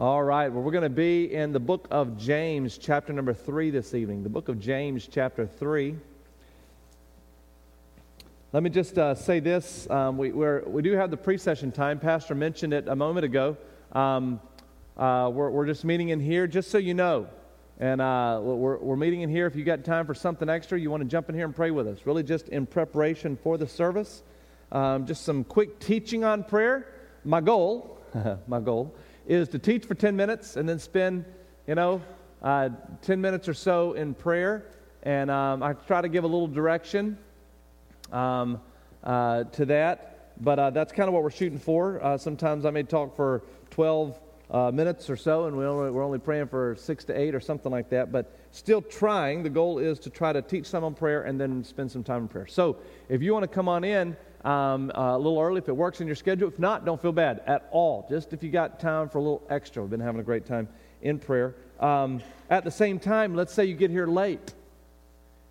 All right, well, we're going to be in the book of James, chapter number three this evening. The book of James, chapter three. Let me just uh, say this. Um, we, we do have the pre session time. Pastor mentioned it a moment ago. Um, uh, we're, we're just meeting in here, just so you know. And uh, we're, we're meeting in here. If you got time for something extra, you want to jump in here and pray with us. Really, just in preparation for the service. Um, just some quick teaching on prayer. My goal, my goal, is to teach for 10 minutes and then spend, you know, uh, 10 minutes or so in prayer. And um, I try to give a little direction um, uh, to that. But uh, that's kind of what we're shooting for. Uh, sometimes I may talk for 12 uh, minutes or so, and we only, we're only praying for six to eight or something like that. But still trying. The goal is to try to teach some on prayer and then spend some time in prayer. So if you want to come on in, um, uh, a little early if it works in your schedule. If not, don't feel bad at all. Just if you got time for a little extra. We've been having a great time in prayer. Um, at the same time, let's say you get here late.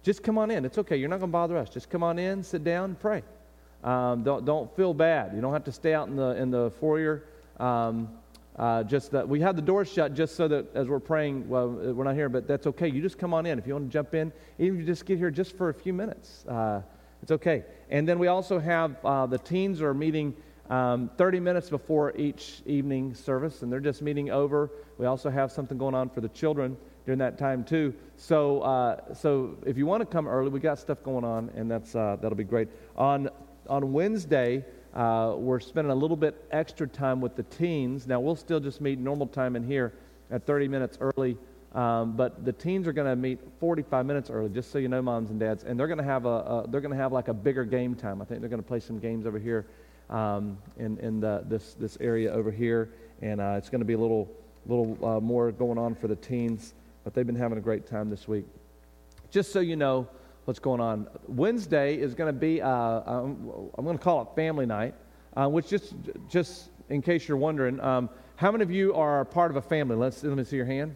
Just come on in. It's okay. You're not going to bother us. Just come on in, sit down, pray. Um, don't, don't feel bad. You don't have to stay out in the, in the foyer. Um, uh, just that we have the doors shut just so that as we're praying, well, we're not here, but that's okay. You just come on in. If you want to jump in, even if you just get here just for a few minutes, uh, it's okay. And then we also have uh, the teens are meeting um, 30 minutes before each evening service, and they're just meeting over. We also have something going on for the children during that time too. So, uh, so if you want to come early, we got stuff going on, and that's uh, that'll be great. On on Wednesday, uh, we're spending a little bit extra time with the teens. Now we'll still just meet normal time in here at 30 minutes early um, but the teens are going to meet 45 minutes early, just so you know, moms and dads, and they're going to have a, a they're going to have like a bigger game time. I think they're going to play some games over here um, in in the, this this area over here, and uh, it's going to be a little little uh, more going on for the teens. But they've been having a great time this week. Just so you know what's going on, Wednesday is going to be uh, um, I'm going to call it family night, uh, which just just in case you're wondering, um, how many of you are part of a family? Let's let me see your hand.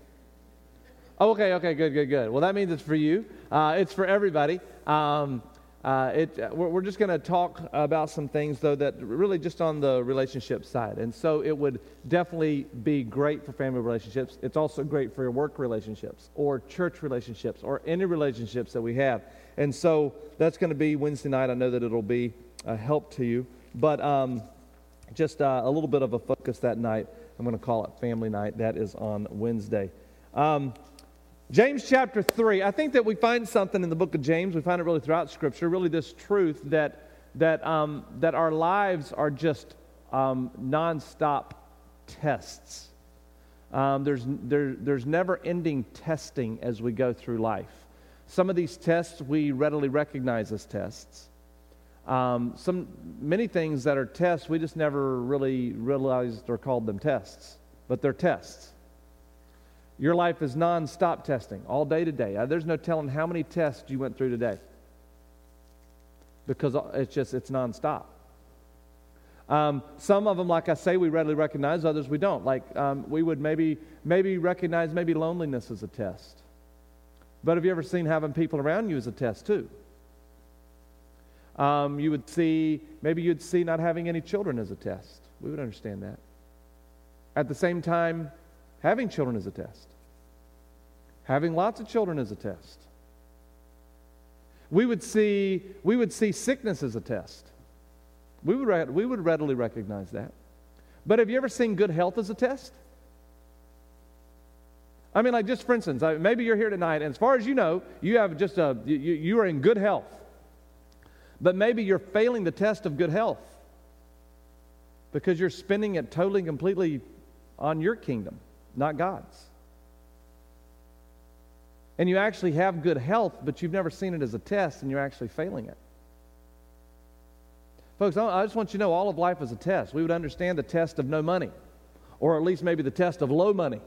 Okay, okay, good, good, good. Well, that means it's for you. Uh, it's for everybody. Um, uh, it, we're, we're just going to talk about some things, though, that really just on the relationship side. And so it would definitely be great for family relationships. It's also great for your work relationships or church relationships or any relationships that we have. And so that's going to be Wednesday night. I know that it'll be a help to you. But um, just uh, a little bit of a focus that night. I'm going to call it family night. That is on Wednesday. Um, James chapter 3, I think that we find something in the book of James, we find it really throughout Scripture, really this truth that, that, um, that our lives are just um, nonstop tests. Um, there's, there, there's never ending testing as we go through life. Some of these tests we readily recognize as tests. Um, some, many things that are tests, we just never really realized or called them tests, but they're tests. Your life is non-stop testing, all day to day. Uh, there's no telling how many tests you went through today because it's just, it's non-stop. Um, some of them, like I say, we readily recognize. Others we don't. Like um, we would maybe maybe recognize maybe loneliness as a test. But have you ever seen having people around you as a test too? Um, you would see maybe you'd see not having any children as a test. We would understand that. At the same time, having children is a test. Having lots of children is a test. We would see, we would see sickness as a test. We would, we would readily recognize that. But have you ever seen good health as a test? I mean, like just for instance, maybe you're here tonight, and as far as you know, you have just a you, you are in good health. But maybe you're failing the test of good health because you're spending it totally, completely on your kingdom, not God's and you actually have good health, but you've never seen it as a test and you're actually failing it. Folks, I just want you to know all of life is a test. We would understand the test of no money, or at least maybe the test of low money.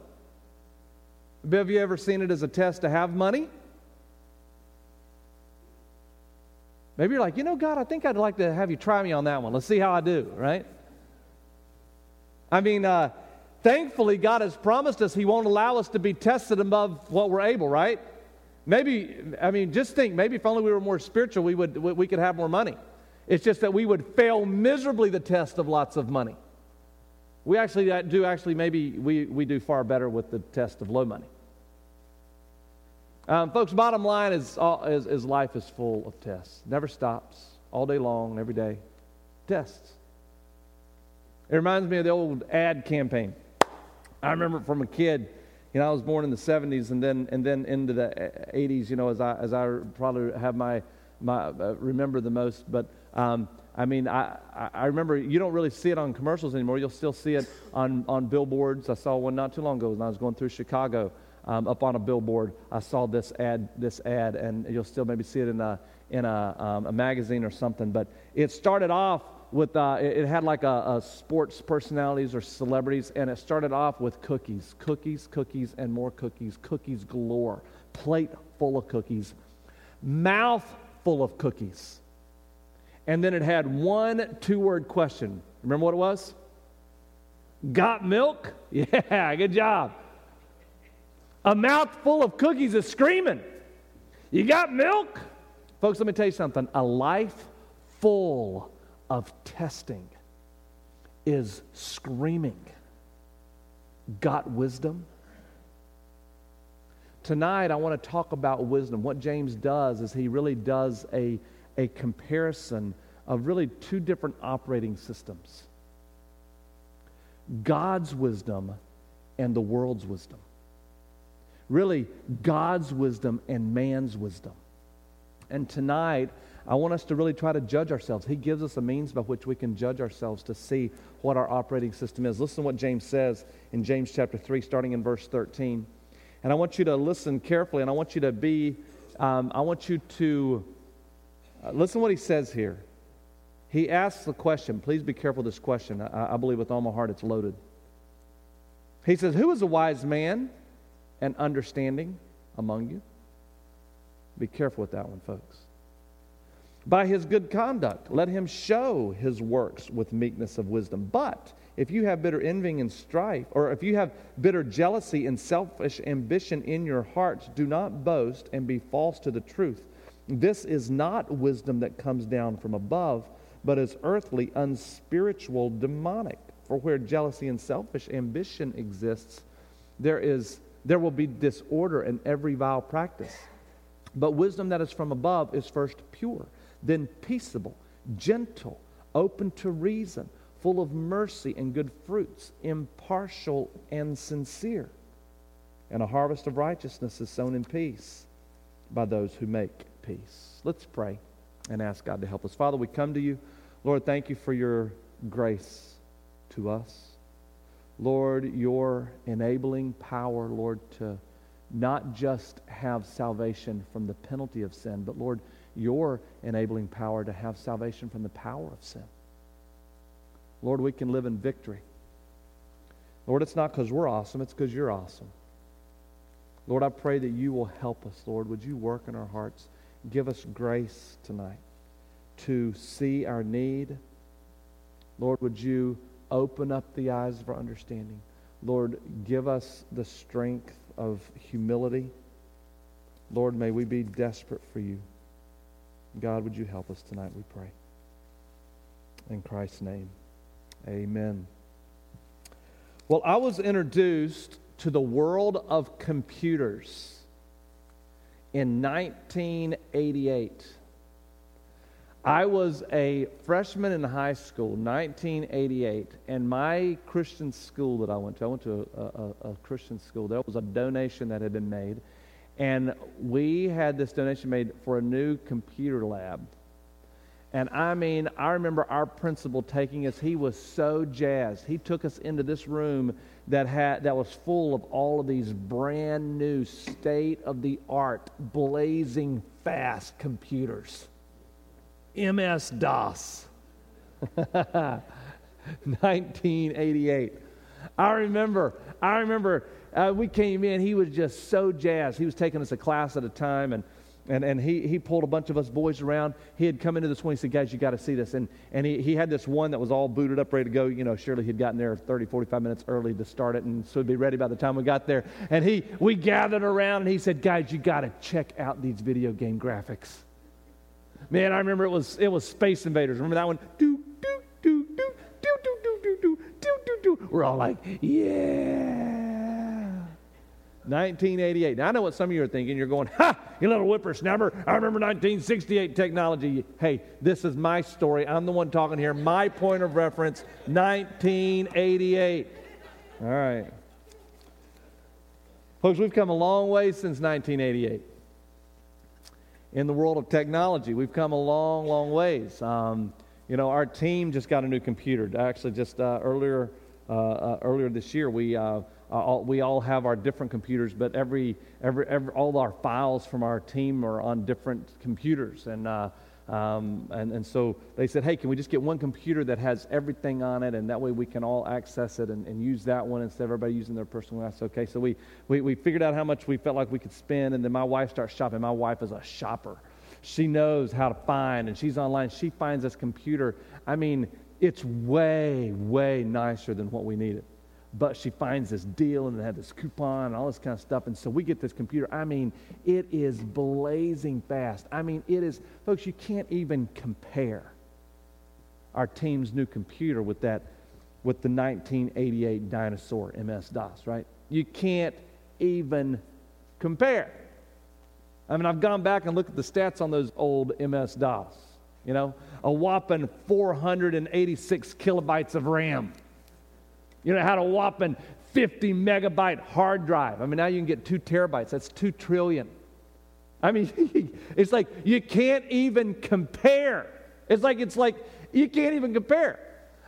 But have you ever seen it as a test to have money? Maybe you're like, you know, God, I think I'd like to have you try me on that one. Let's see how I do, right? I mean, uh, Thankfully, God has promised us He won't allow us to be tested above what we're able, right? Maybe, I mean, just think, maybe if only we were more spiritual, we, would, we could have more money. It's just that we would fail miserably the test of lots of money. We actually do actually maybe we, we do far better with the test of low money. Um, folks, bottom line is, is, is life is full of tests. Never stops, all day long, every day. Tests. It reminds me of the old ad campaign. I remember from a kid, you know, I was born in the 70s and then, and then into the 80s, you know, as I, as I probably have my, my uh, remember the most. But um, I mean, I, I remember you don't really see it on commercials anymore. You'll still see it on, on billboards. I saw one not too long ago when I was going through Chicago. Um, up on a billboard, I saw this ad, this ad, and you'll still maybe see it in a, in a, um, a magazine or something. But it started off with, uh, it, had like a, a, sports personalities or celebrities, and it started off with cookies, cookies, cookies, and more cookies, cookies galore, plate full of cookies, mouth full of cookies. And then it had one two word question. Remember what it was? Got milk? Yeah, good job. A mouthful of cookies is screaming. You got milk? Folks, let me tell you something. A life full of testing is screaming. Got wisdom? Tonight, I want to talk about wisdom. What James does is he really does a a comparison of really two different operating systems God's wisdom and the world's wisdom. Really, God's wisdom and man's wisdom. And tonight, I want us to really try to judge ourselves. He gives us a means by which we can judge ourselves to see what our operating system is. Listen to what James says in James chapter 3, starting in verse 13. And I want you to listen carefully, and I want you to be, um, I want you to uh, listen to what he says here. He asks the question. Please be careful this question. I, I believe with all my heart it's loaded. He says, Who is a wise man and understanding among you? Be careful with that one, folks. By his good conduct, let him show his works with meekness of wisdom. But if you have bitter envying and strife, or if you have bitter jealousy and selfish ambition in your hearts, do not boast and be false to the truth. This is not wisdom that comes down from above, but is earthly, unspiritual, demonic. For where jealousy and selfish ambition exists, there is there will be disorder in every vile practice. But wisdom that is from above is first pure, then peaceable, gentle, open to reason, full of mercy and good fruits, impartial and sincere. And a harvest of righteousness is sown in peace by those who make peace. Let's pray and ask God to help us. Father, we come to you. Lord, thank you for your grace to us. Lord, your enabling power, Lord, to not just have salvation from the penalty of sin, but Lord, your enabling power to have salvation from the power of sin. Lord, we can live in victory. Lord, it's not because we're awesome, it's because you're awesome. Lord, I pray that you will help us, Lord. Would you work in our hearts? Give us grace tonight to see our need. Lord, would you open up the eyes of our understanding? Lord, give us the strength of humility. Lord, may we be desperate for you. God, would you help us tonight, we pray. In Christ's name, amen. Well, I was introduced to the world of computers in 1988. I was a freshman in high school, 1988, and my Christian school that I went to, I went to a, a, a, Christian school. There was a donation that had been made, and we had this donation made for a new computer lab. And I mean, I remember our principal taking us, he was so jazzed. He took us into this room that, had, that was full of all of these brand new, state of the art, blazing fast computers. MS DOS. 1988. I remember, I remember uh, we came in, he was just so jazzed. He was taking us a class at a time, and and, and he, he pulled a bunch of us boys around. He had come into this one. He said, Guys, you got to see this. And, and he, he had this one that was all booted up, ready to go. You know, surely he'd gotten there 30, 45 minutes early to start it, and so it'd be ready by the time we got there. And he, we gathered around, and he said, Guys, you got to check out these video game graphics. Man, I remember it was, it was Space Invaders. Remember that one? Do, do, do, do, do, do, do, do, do, do, do. we're all like, yeah. 1988. Now, I know what some of you are thinking. You're going, ha, you little whippersnapper. I remember 1968 technology. Hey, this is my story. I'm the one talking here. My point of reference, 1988. All right. Folks, we've come a long way since 1988. In the world of technology, we've come a long, long ways. Um, you know, our team just got a new computer. Actually, just uh, earlier, earlier this year, we uh, uh, all, we all have our different computers, but every, every, every, all our files from our team are on different computers. And, uh, um, and, and so they said, hey, can we just get one computer that has everything on it, and that way we can all access it and, and use that one instead of everybody using their personal one? Said, okay. So we, we, we figured out how much we felt like we could spend, and then my wife starts shopping. My wife is a shopper. She knows how to find, and she's online. She finds this computer. I mean, it's way, way nicer than what we needed but she finds this deal and they have this coupon and all this kind of stuff. And so we get this computer. I mean, it is blazing fast. I mean, it is, folks, you can't even compare our team's new computer with that, with the 1988 dinosaur MS DOS, right? You can't even compare. I mean, I've gone back and looked at the stats on those old MS DOS. You know, a whopping 486 kilobytes of RAM. You know, had a whopping 50 megabyte hard drive. I mean, now you can get two terabytes. That's two trillion. I mean, it's like you can't even compare. It's like, it's like you can't even compare.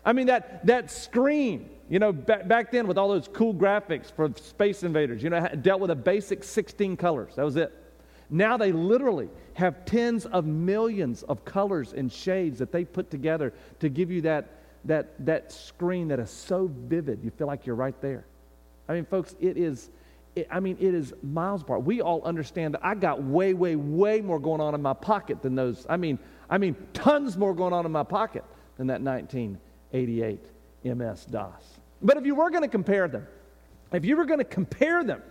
I mean, that, that screen, you know, back, back then with all those cool graphics for Space Invaders, you know, dealt with a basic 16 colors. That was it. Now they literally have tens of millions of colors and shades that they put together to give you that that, that screen that is so vivid, you feel like you're right there. I mean, folks, it is, it, I mean, it is miles apart. We all understand that I got way, way, way more going on in my pocket than those. I mean, I mean, tons more going on in my pocket than that 1988 MS DOS. But if you were going to compare them, if you were going to compare them,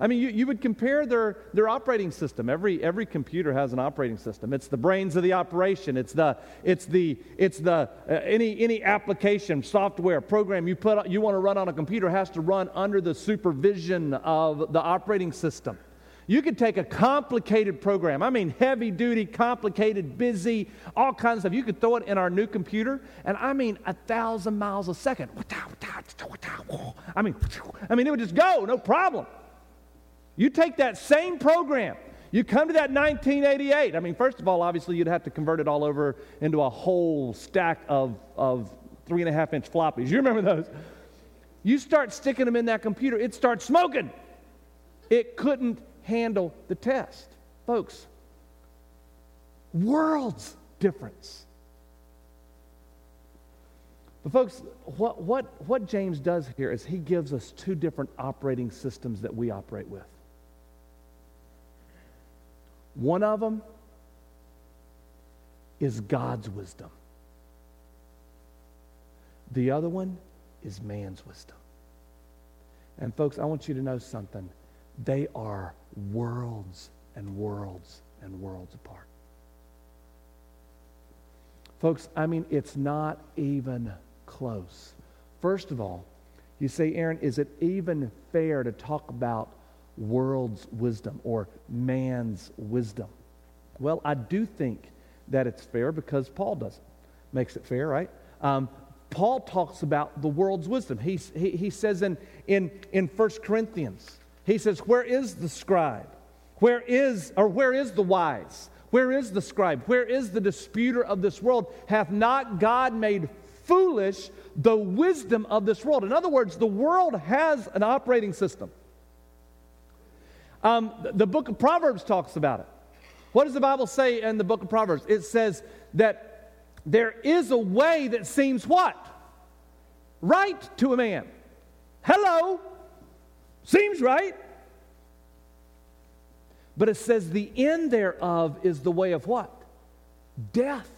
I mean, you, you would compare their, their operating system. Every, every computer has an operating system. It's the brains of the operation. It's the, it's the, it's the uh, any, any application, software, program you, put, you want to run on a computer has to run under the supervision of the operating system. You could take a complicated program, I mean, heavy duty, complicated, busy, all kinds of stuff. You could throw it in our new computer, and I mean, a thousand miles a second. I mean, I mean, it would just go, no problem. You take that same program, you come to that 1988. I mean, first of all, obviously, you'd have to convert it all over into a whole stack of, of three and a half inch floppies. You remember those? You start sticking them in that computer, it starts smoking. It couldn't handle the test. Folks, worlds difference. But, folks, what, what, what James does here is he gives us two different operating systems that we operate with. One of them is God's wisdom. The other one is man's wisdom. And folks, I want you to know something. They are worlds and worlds and worlds apart. Folks, I mean, it's not even close. First of all, you say, Aaron, is it even fair to talk about world's wisdom or man's wisdom? Well, I do think that it's fair because Paul does it. Makes it fair, right? Um, Paul talks about the world's wisdom. He, he, he says in, in, in 1 Corinthians, he says, Where is the scribe? Where is, or where is the wise? Where is the scribe? Where is the disputer of this world? Hath not God made foolish the wisdom of this world? In other words, the world has an operating system. Um, the book of Proverbs talks about it. What does the Bible say in the book of Proverbs? It says that there is a way that seems what? Right to a man. Hello. Seems right. But it says the end thereof is the way of what? Death,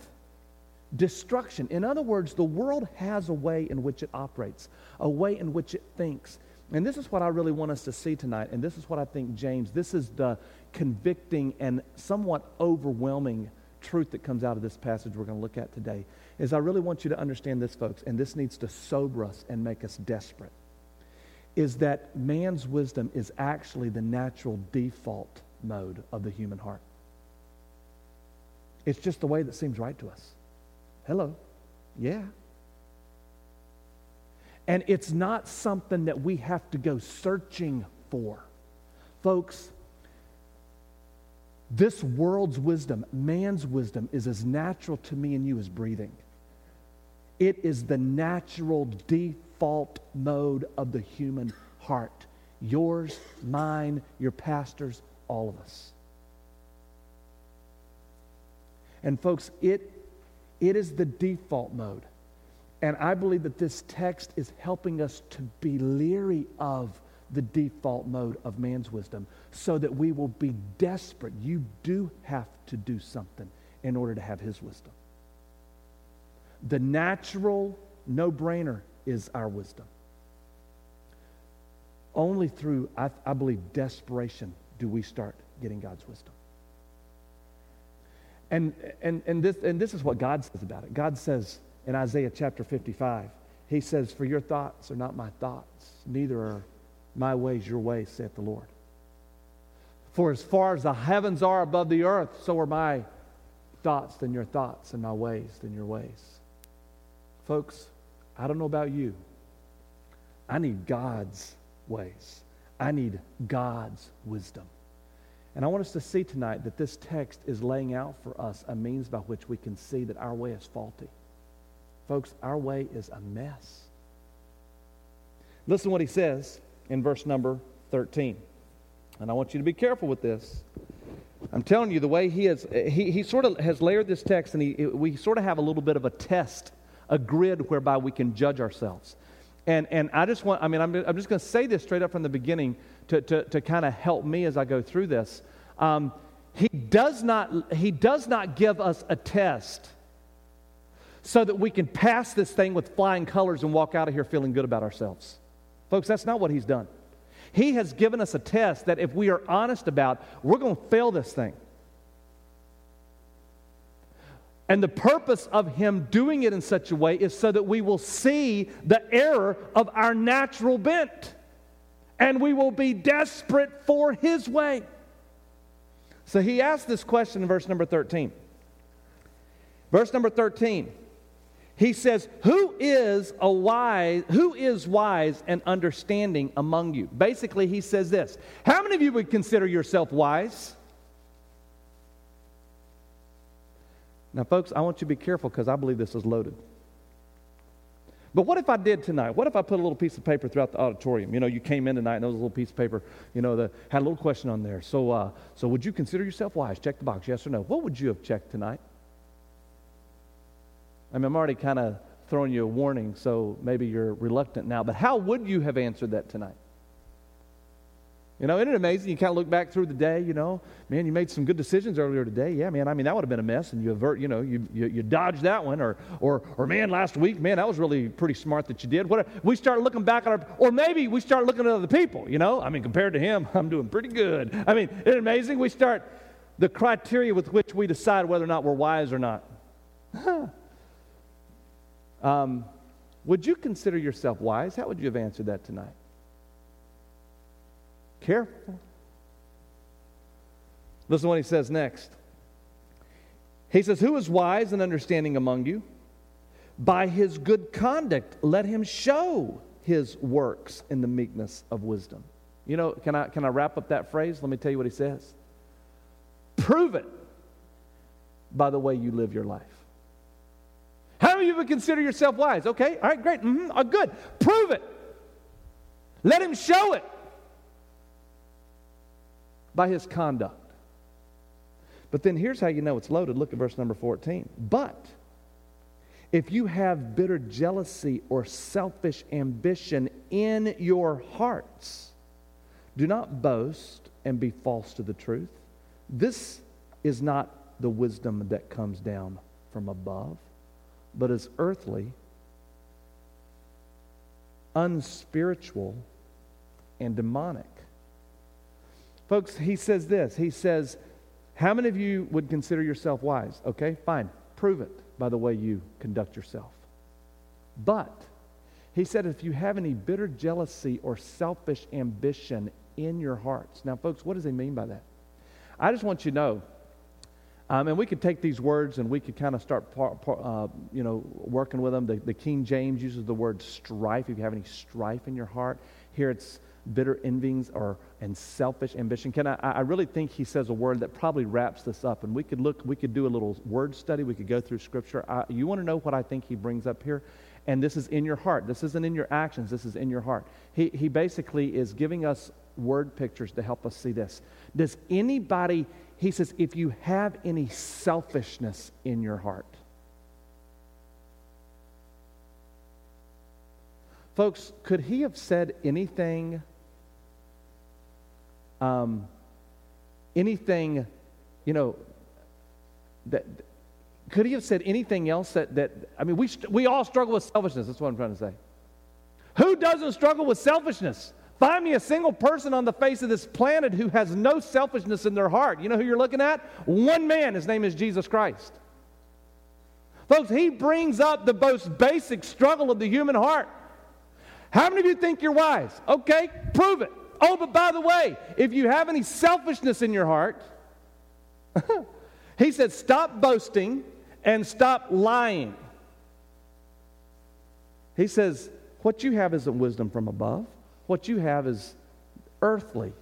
destruction. In other words, the world has a way in which it operates, a way in which it thinks. And this is what I really want us to see tonight. And this is what I think, James, this is the convicting and somewhat overwhelming truth that comes out of this passage we're going to look at today is I really want you to understand this, folks, and this needs to sober us and make us desperate, is that man's wisdom is actually the natural default mode of the human heart. It's just the way that seems right to us. Hello. Yeah. And it's not something that we have to go searching for. Folks, this world's wisdom, man's wisdom, is as natural to me and you as breathing. It is the natural default mode of the human heart. Yours, mine, your pastor's, all of us. And folks, it, it is the default mode. And I believe that this text is helping us to be leery of the default mode of man's wisdom so that we will be desperate. You do have to do something in order to have his wisdom. The natural no brainer is our wisdom. Only through, I, I, believe, desperation do we start getting God's wisdom. And, and, and, this, and this is what God says about it. God says in Isaiah chapter 55, He says, For your thoughts are not my thoughts, neither are my ways your ways, saith the Lord. For as far as the heavens are above the earth, so are my thoughts than your thoughts, and my ways than your ways. Folks, I don't know about you. I need God's ways. I need God's wisdom. And I want us to see tonight that this text is laying out for us a means by which we can see that our way is faulty. Folks, our way is a mess. Listen what he says in verse number 13. And I want you to be careful with this. I'm telling you, the way he has, he, he sort of has layered this text, and he, we sort of have a little bit of a test, a grid whereby we can judge ourselves. And, and I just want, I mean, I'm, I'm just going to say this straight up from the beginning to, to, to kind of help me as I go through this. Um, he, does not, he does not give us a test so that we can pass this thing with flying colors and walk out of here feeling good about ourselves. Folks, that's not what he's done. He has given us a test that if we are honest about, we're going to fail this thing. And the purpose of him doing it in such a way is so that we will see the error of our natural bent and we will be desperate for his way. So he asked this question in verse number 13. Verse number 13 he says, Who is a wise, who is wise and understanding among you? Basically, he says this. How many of you would consider yourself wise? Now, folks, I want you to be careful because I believe this is loaded. But what if I did tonight? What if I put a little piece of paper throughout the auditorium? You know, you came in tonight and there was a little piece of paper, you know, that had a little question on there. So, uh, so would you consider yourself wise? Check the box, yes or no. What would you have checked tonight? I mean, I'm already kind of throwing you a warning, so maybe you're reluctant now. But how would you have answered that tonight? You know, isn't it amazing? You kind of look back through the day, you know, man, you made some good decisions earlier today. Yeah, man, I mean, that would have been a mess, and you avert, you know, you, you, you dodged that one. Or, or, or, man, last week, man, that was really pretty smart that you did. What, we start looking back at our, or maybe we start looking at other people, you know. I mean, compared to him, I'm doing pretty good. I mean, isn't it amazing? We start the criteria with which we decide whether or not we're wise or not. Um, would you consider yourself wise? How would you have answered that tonight? Careful. Listen to what he says next. He says, Who is wise and understanding among you? By his good conduct, let him show his works in the meekness of wisdom. You know, can I, can I wrap up that phrase? Let me tell you what he says. Prove it by the way you live your life. Do you even consider yourself wise? Okay, all right, great. Mm-hmm, uh, good. Prove it. Let him show it by his conduct. But then here's how you know it's loaded. Look at verse number 14. But if you have bitter jealousy or selfish ambition in your hearts, do not boast and be false to the truth. This is not the wisdom that comes down from above but as earthly, unspiritual, and demonic. Folks, he says this. He says, How many of you would consider yourself wise? Okay, fine. Prove it by the way you conduct yourself. But he said, if you have any bitter jealousy or selfish ambition in your hearts. Now, folks, what does he mean by that? I just want you to know, um, and we could take these words and we could kind of start, par, par, uh, you know, working with them. The, the King James uses the word strife. If you have any strife in your heart, here it's bitter envyings or and selfish ambition. Can I, I really think he says a word that probably wraps this up. And we could look, we could do a little word study. We could go through scripture. I, you want to know what I think he brings up here? And this is in your heart. This isn't in your actions. This is in your heart. He, he basically is giving us word pictures to help us see this. Does anybody, he says, if you have any selfishness in your heart, Folks, could he have said anything um, anything, you know, that could he have said anything else that, that I mean, we, we all struggle with selfishness. That's what I'm trying to say. Who doesn't struggle with selfishness? Find me a single person on the face of this planet who has no selfishness in their heart. You know who you're looking at? One man. His name is Jesus Christ. Folks, he brings up the most basic struggle of the human heart. How many of you think you're wise? Okay, prove it. Oh, but by the way, if you have any selfishness in your heart, he said, stop boasting and stop lying. He says, what you have isn't wisdom from above. What you have is earthly,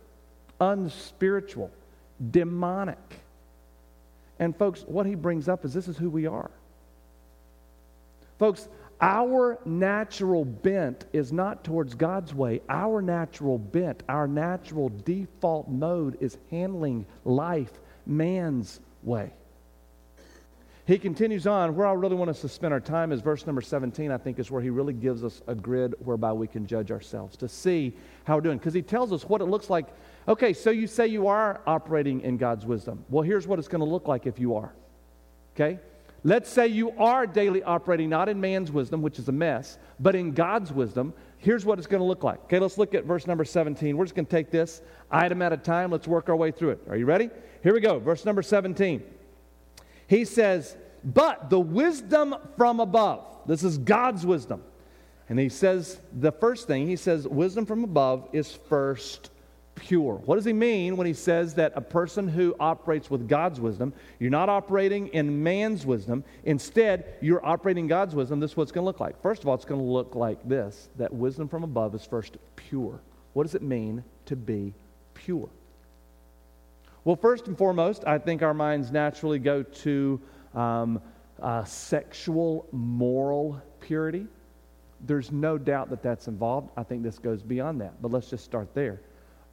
unspiritual, demonic. And, folks, what he brings up is this is who we are. Folks, our natural bent is not towards God's way. Our natural bent, our natural default mode is handling life man's way. He continues on. Where I really want us to spend our time is verse number 17, I think, is where he really gives us a grid whereby we can judge ourselves to see how we're doing. Because he tells us what it looks like. Okay, so you say you are operating in God's wisdom. Well, here's what it's going to look like if you are. Okay? Let's say you are daily operating not in man's wisdom, which is a mess, but in God's wisdom. Here's what it's going to look like. Okay, let's look at verse number 17. We're just going to take this item at a time. Let's work our way through it. Are you ready? Here we go. Verse number 17. He says, But the wisdom from above, this is God's wisdom. And he says, the first thing, he says, wisdom from above is first pure. What does he mean when he says that a person who operates with God's wisdom, you're not operating in man's wisdom, instead, you're operating God's wisdom? This is what it's going to look like. First of all, it's going to look like this that wisdom from above is first pure. What does it mean to be pure? Well, first and foremost, I think our minds naturally go to um, uh, sexual moral purity. There's no doubt that that's involved. I think this goes beyond that, but let's just start there.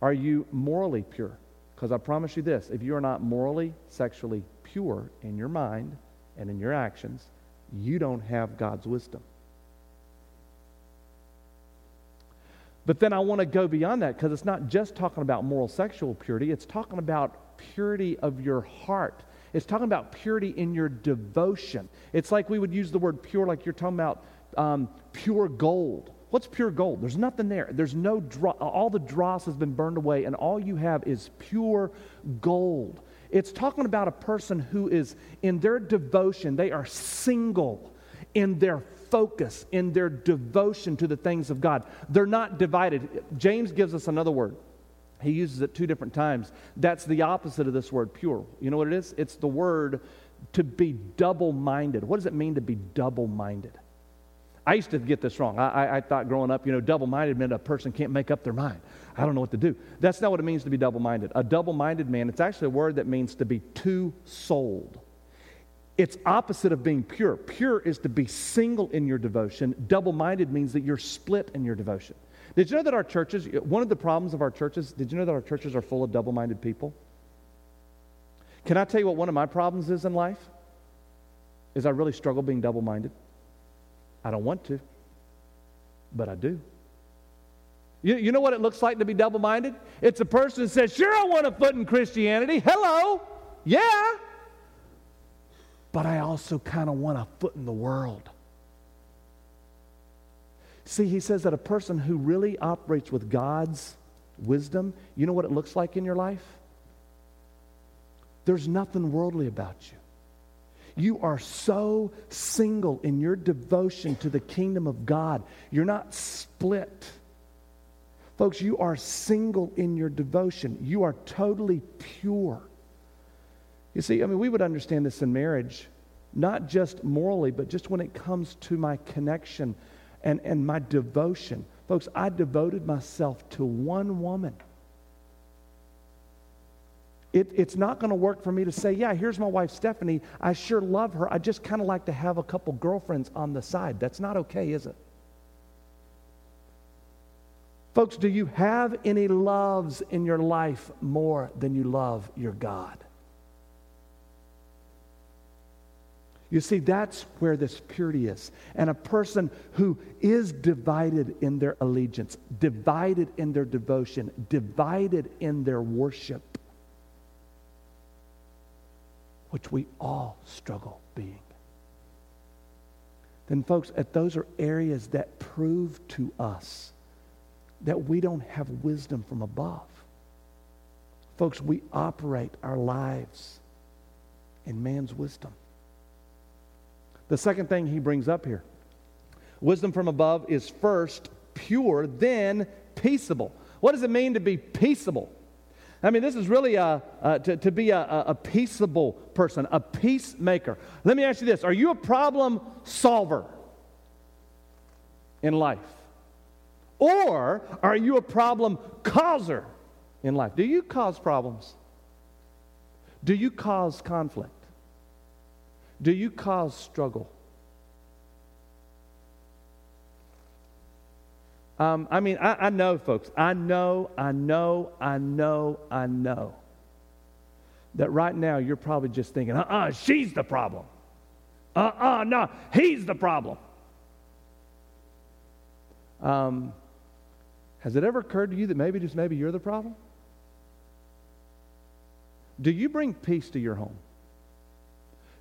Are you morally pure? Because I promise you this if you are not morally, sexually pure in your mind and in your actions, you don't have God's wisdom. But then I want to go beyond that because it's not just talking about moral sexual purity, it's talking about purity of your heart. It's talking about purity in your devotion. It's like we would use the word pure, like you're talking about um, pure gold. What's pure gold? There's nothing there. There's no dross. All the dross has been burned away, and all you have is pure gold. It's talking about a person who is in their devotion, they are single in their focus, in their devotion to the things of God. They're not divided. James gives us another word. He uses it two different times. That's the opposite of this word pure. You know what it is? It's the word to be double minded. What does it mean to be double minded? I used to get this wrong. I, I, I thought growing up, you know, double minded meant a person can't make up their mind. I don't know what to do. That's not what it means to be double minded. A double minded man, it's actually a word that means to be two souled. It's opposite of being pure. Pure is to be single in your devotion. Double minded means that you're split in your devotion. Did you know that our churches, one of the problems of our churches, did you know that our churches are full of double minded people? Can I tell you what one of my problems is in life? Is I really struggle being double minded. I don't want to, but I do. You, you know what it looks like to be double minded? It's a person who says, Sure, I want a foot in Christianity. Hello. Yeah. But I also kind of want a foot in the world. See, he says that a person who really operates with God's wisdom, you know what it looks like in your life? there's nothing worldly about you. You are so single in your devotion to the kingdom of God. You're not split. Folks, you are single in your devotion. You are totally pure. You see, I mean, we would understand this in marriage, not just morally, but just when it comes to my connection and, and my devotion. Folks, I devoted myself to one woman. It, it's not going to work for me to say, yeah, here's my wife, Stephanie. I sure love her. I just kind of like to have a couple girlfriends on the side. That's not okay, is it? Folks, do you have any loves in your life more than you love your God? You see, that's where this purity is. And a person who is divided in their allegiance, divided in their devotion, divided in their worship, which we all struggle being. Then, folks, at those are areas that prove to us that we don't have wisdom from above. Folks, we operate our lives in man's wisdom. The second thing he brings up here wisdom from above is first pure, then peaceable. What does it mean to be peaceable? I mean, this is really a, uh, to, to be a, a peaceable person, a peacemaker. Let me ask you this Are you a problem solver in life? Or are you a problem causer in life? Do you cause problems? Do you cause conflict? Do you cause struggle? Um, I mean, I, I know, folks. I know, I know, I know, I know that right now you're probably just thinking, uh uh-uh, uh, she's the problem. Uh uh-uh, uh, no, he's the problem. Um, has it ever occurred to you that maybe, just maybe, you're the problem? Do you bring peace to your home?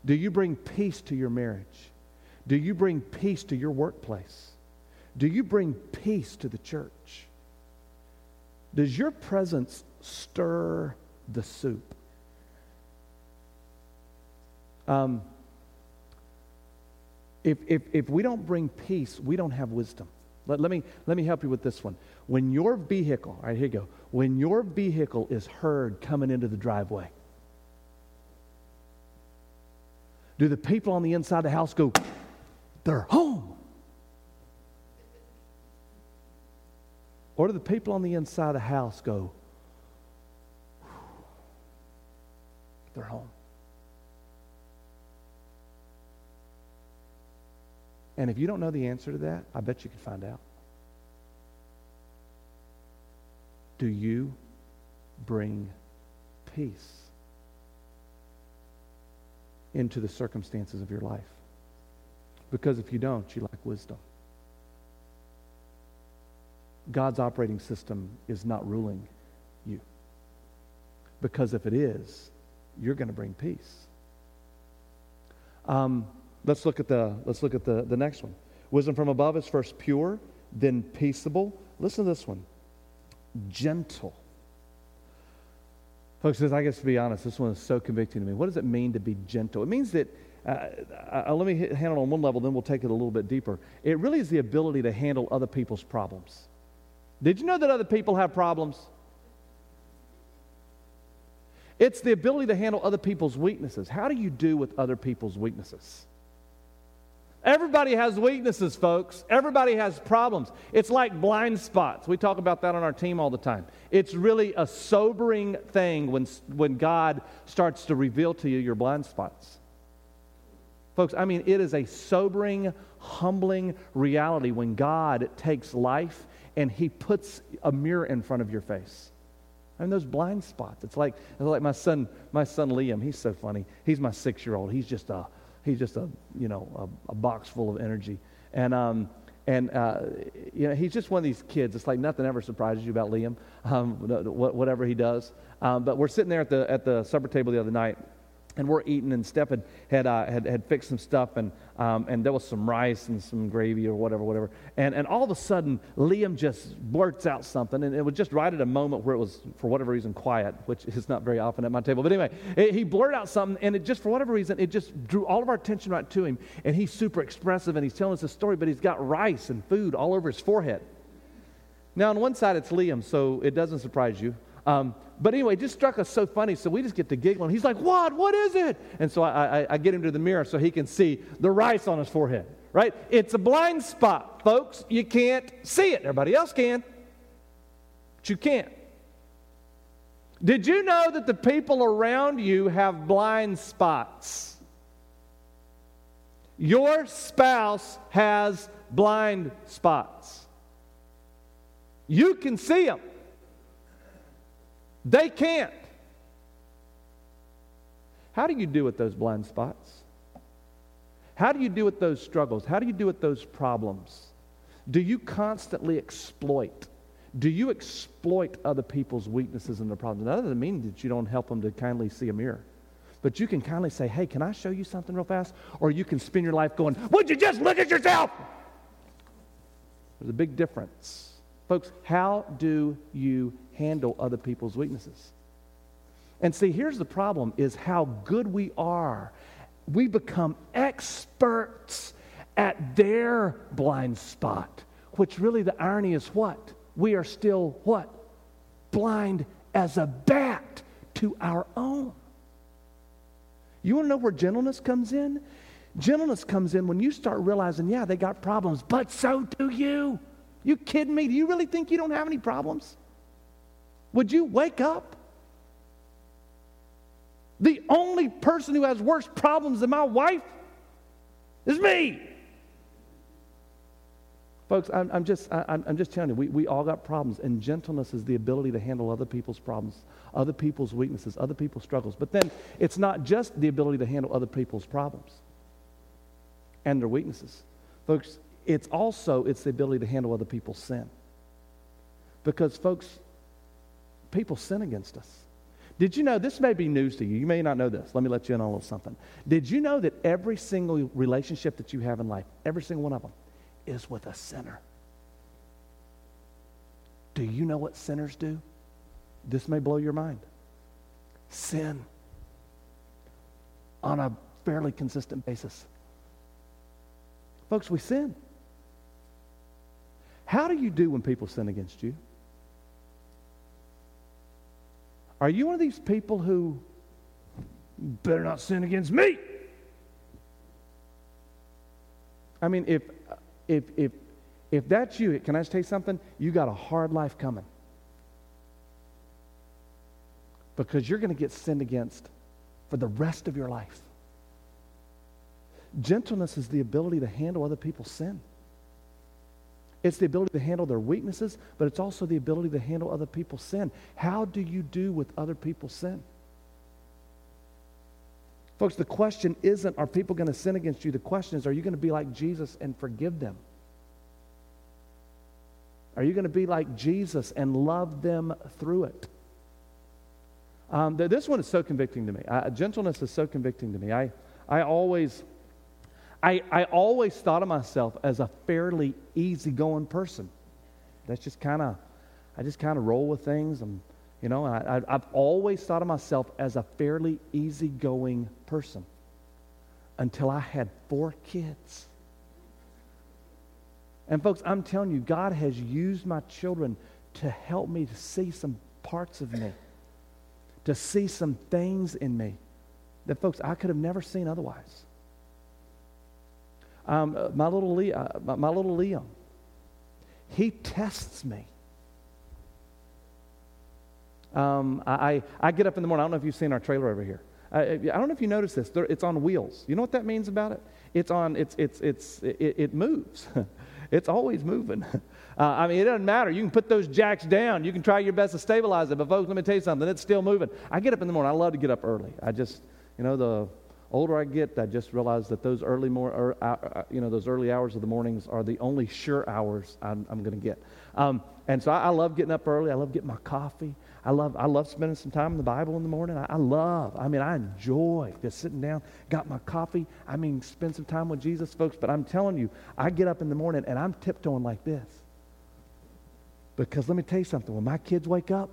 Do you bring peace to your marriage? Do you bring peace to your workplace? Do you bring peace to the church? Does your presence stir the soup? Um, if, if, if we don't bring peace, we don't have wisdom. Let, let, me, let me help you with this one. When your vehicle, all right, here you go. When your vehicle is heard coming into the driveway, do the people on the inside of the house go, they're home? Or do the people on the inside of the house go, they're home? And if you don't know the answer to that, I bet you could find out. Do you bring peace into the circumstances of your life? Because if you don't, you lack wisdom. God's operating system is not ruling you. Because if it is, you're going to bring peace. Um, let's look at, the, let's look at the, the next one. Wisdom from above is first pure, then peaceable. Listen to this one gentle. Folks, I guess to be honest, this one is so convicting to me. What does it mean to be gentle? It means that, uh, uh, let me handle it on one level, then we'll take it a little bit deeper. It really is the ability to handle other people's problems. Did you know that other people have problems? It's the ability to handle other people's weaknesses. How do you do with other people's weaknesses? Everybody has weaknesses, folks. Everybody has problems. It's like blind spots. We talk about that on our team all the time. It's really a sobering thing when, when God starts to reveal to you your blind spots. Folks, I mean, it is a sobering, humbling reality when God takes life and he puts a mirror in front of your face. I mean, those blind spots. It's like, it's like my son, my son Liam. He's so funny. He's my six-year-old. He's just a, he's just a, you know, a, a box full of energy. And, um, and uh, you know, he's just one of these kids. It's like nothing ever surprises you about Liam, um, whatever he does. Um, but we're sitting there at the, at the supper table the other night, and we're eating, and Steph had, had, uh, had, had, fixed some stuff, and, um, and there was some rice and some gravy or whatever, whatever. And, and all of a sudden, Liam just blurts out something, and it was just right at a moment where it was, for whatever reason, quiet, which is not very often at my table. But anyway, it, he blurted out something, and it just, for whatever reason, it just drew all of our attention right to him. And he's super expressive, and he's telling us a story, but he's got rice and food all over his forehead. Now, on one side, it's Liam, so it doesn't surprise you. Um, but anyway, it just struck us so funny, so we just get to giggling. He's like, What? What is it? And so I, I, I get him to the mirror so he can see the rice on his forehead, right? It's a blind spot, folks. You can't see it. Everybody else can, but you can't. Did you know that the people around you have blind spots? Your spouse has blind spots. You can see them. They can't. How do you deal with those blind spots? How do you deal with those struggles? How do you deal with those problems? Do you constantly exploit? Do you exploit other people's weaknesses and their problems? That doesn't mean that you don't help them to kindly see a mirror. But you can kindly say, hey, can I show you something real fast? Or you can spend your life going, would you just look at yourself? There's a big difference. Folks, how do you handle other people's weaknesses. And see, here's the problem is how good we are. We become experts at their blind spot, which really the irony is what? We are still what? Blind as a bat to our own. You want to know where gentleness comes in? Gentleness comes in when you start realizing, yeah, they got problems, but so do you. You kidding me? Do you really think you don't have any problems? Would you wake up? The only person who has worse problems than my wife is me. Folks, I'm, I'm just, I, I'm just telling you, we, we all got problems, and gentleness is the ability to handle other people's problems, other people's weaknesses, other people's struggles. But then it's not just the ability to handle other people's problems and their weaknesses. Folks, it's also it's the ability to handle other people's sin. Because, folks, people sin against us. Did you know, this may be news to you. You may not know this. Let me let you in on a little something. Did you know that every single relationship that you have in life, every single one of them, is with a sinner? Do you know what sinners do? This may blow your mind. Sin on a fairly consistent basis. Folks, we sin. How do you do when people sin against you? Are you one of these people who better not sin against me? I mean, if, if, if, if that's you, can I just tell you something? You got a hard life coming. Because you're going to get sinned against for the rest of your life. Gentleness is the ability to handle other people's sin. It's the ability to handle their weaknesses, but it's also the ability to handle other people's sin. How do you do with other people's sin? Folks, the question isn't are people going to sin against you? The question is are you going to be like Jesus and forgive them? Are you going to be like Jesus and love them through it? Um, this one is so convicting to me. Uh, gentleness is so convicting to me. I, I always I, I always thought of myself as a fairly easygoing person. That's just kind of, I just kind of roll with things. I'm, you know, I, I, I've always thought of myself as a fairly easygoing person until I had four kids. And folks, I'm telling you, God has used my children to help me to see some parts of me, to see some things in me that, folks, I could have never seen otherwise. Um, uh, my, little Le- uh, my, little Liam, he tests me. Um, I, I get up in the morning. I don't know if you've seen our trailer over here. I, I don't know if you noticed this. It's on wheels. You know what that means about it? It's on. It's it's it's it, it moves. it's always moving. Uh, I mean, it doesn't matter. You can put those jacks down. You can try your best to stabilize it. But folks, let me tell you something. It's still moving. I get up in the morning. I love to get up early. I just, you know, the older I get, I just realize that those early, more, er, uh, uh, you know, those early hours of the mornings are the only sure hours I'm, I'm going to get. Um, and so I, I, love getting up early. I love getting my coffee. I love, I love spending some time in the Bible in the morning. I, I love, I mean, I enjoy just sitting down, got my coffee. I mean, spend some time with Jesus, folks. But I'm telling you, I get up in the morning and I'm tiptoeing like this. Because let me tell you something, when my kids wake up,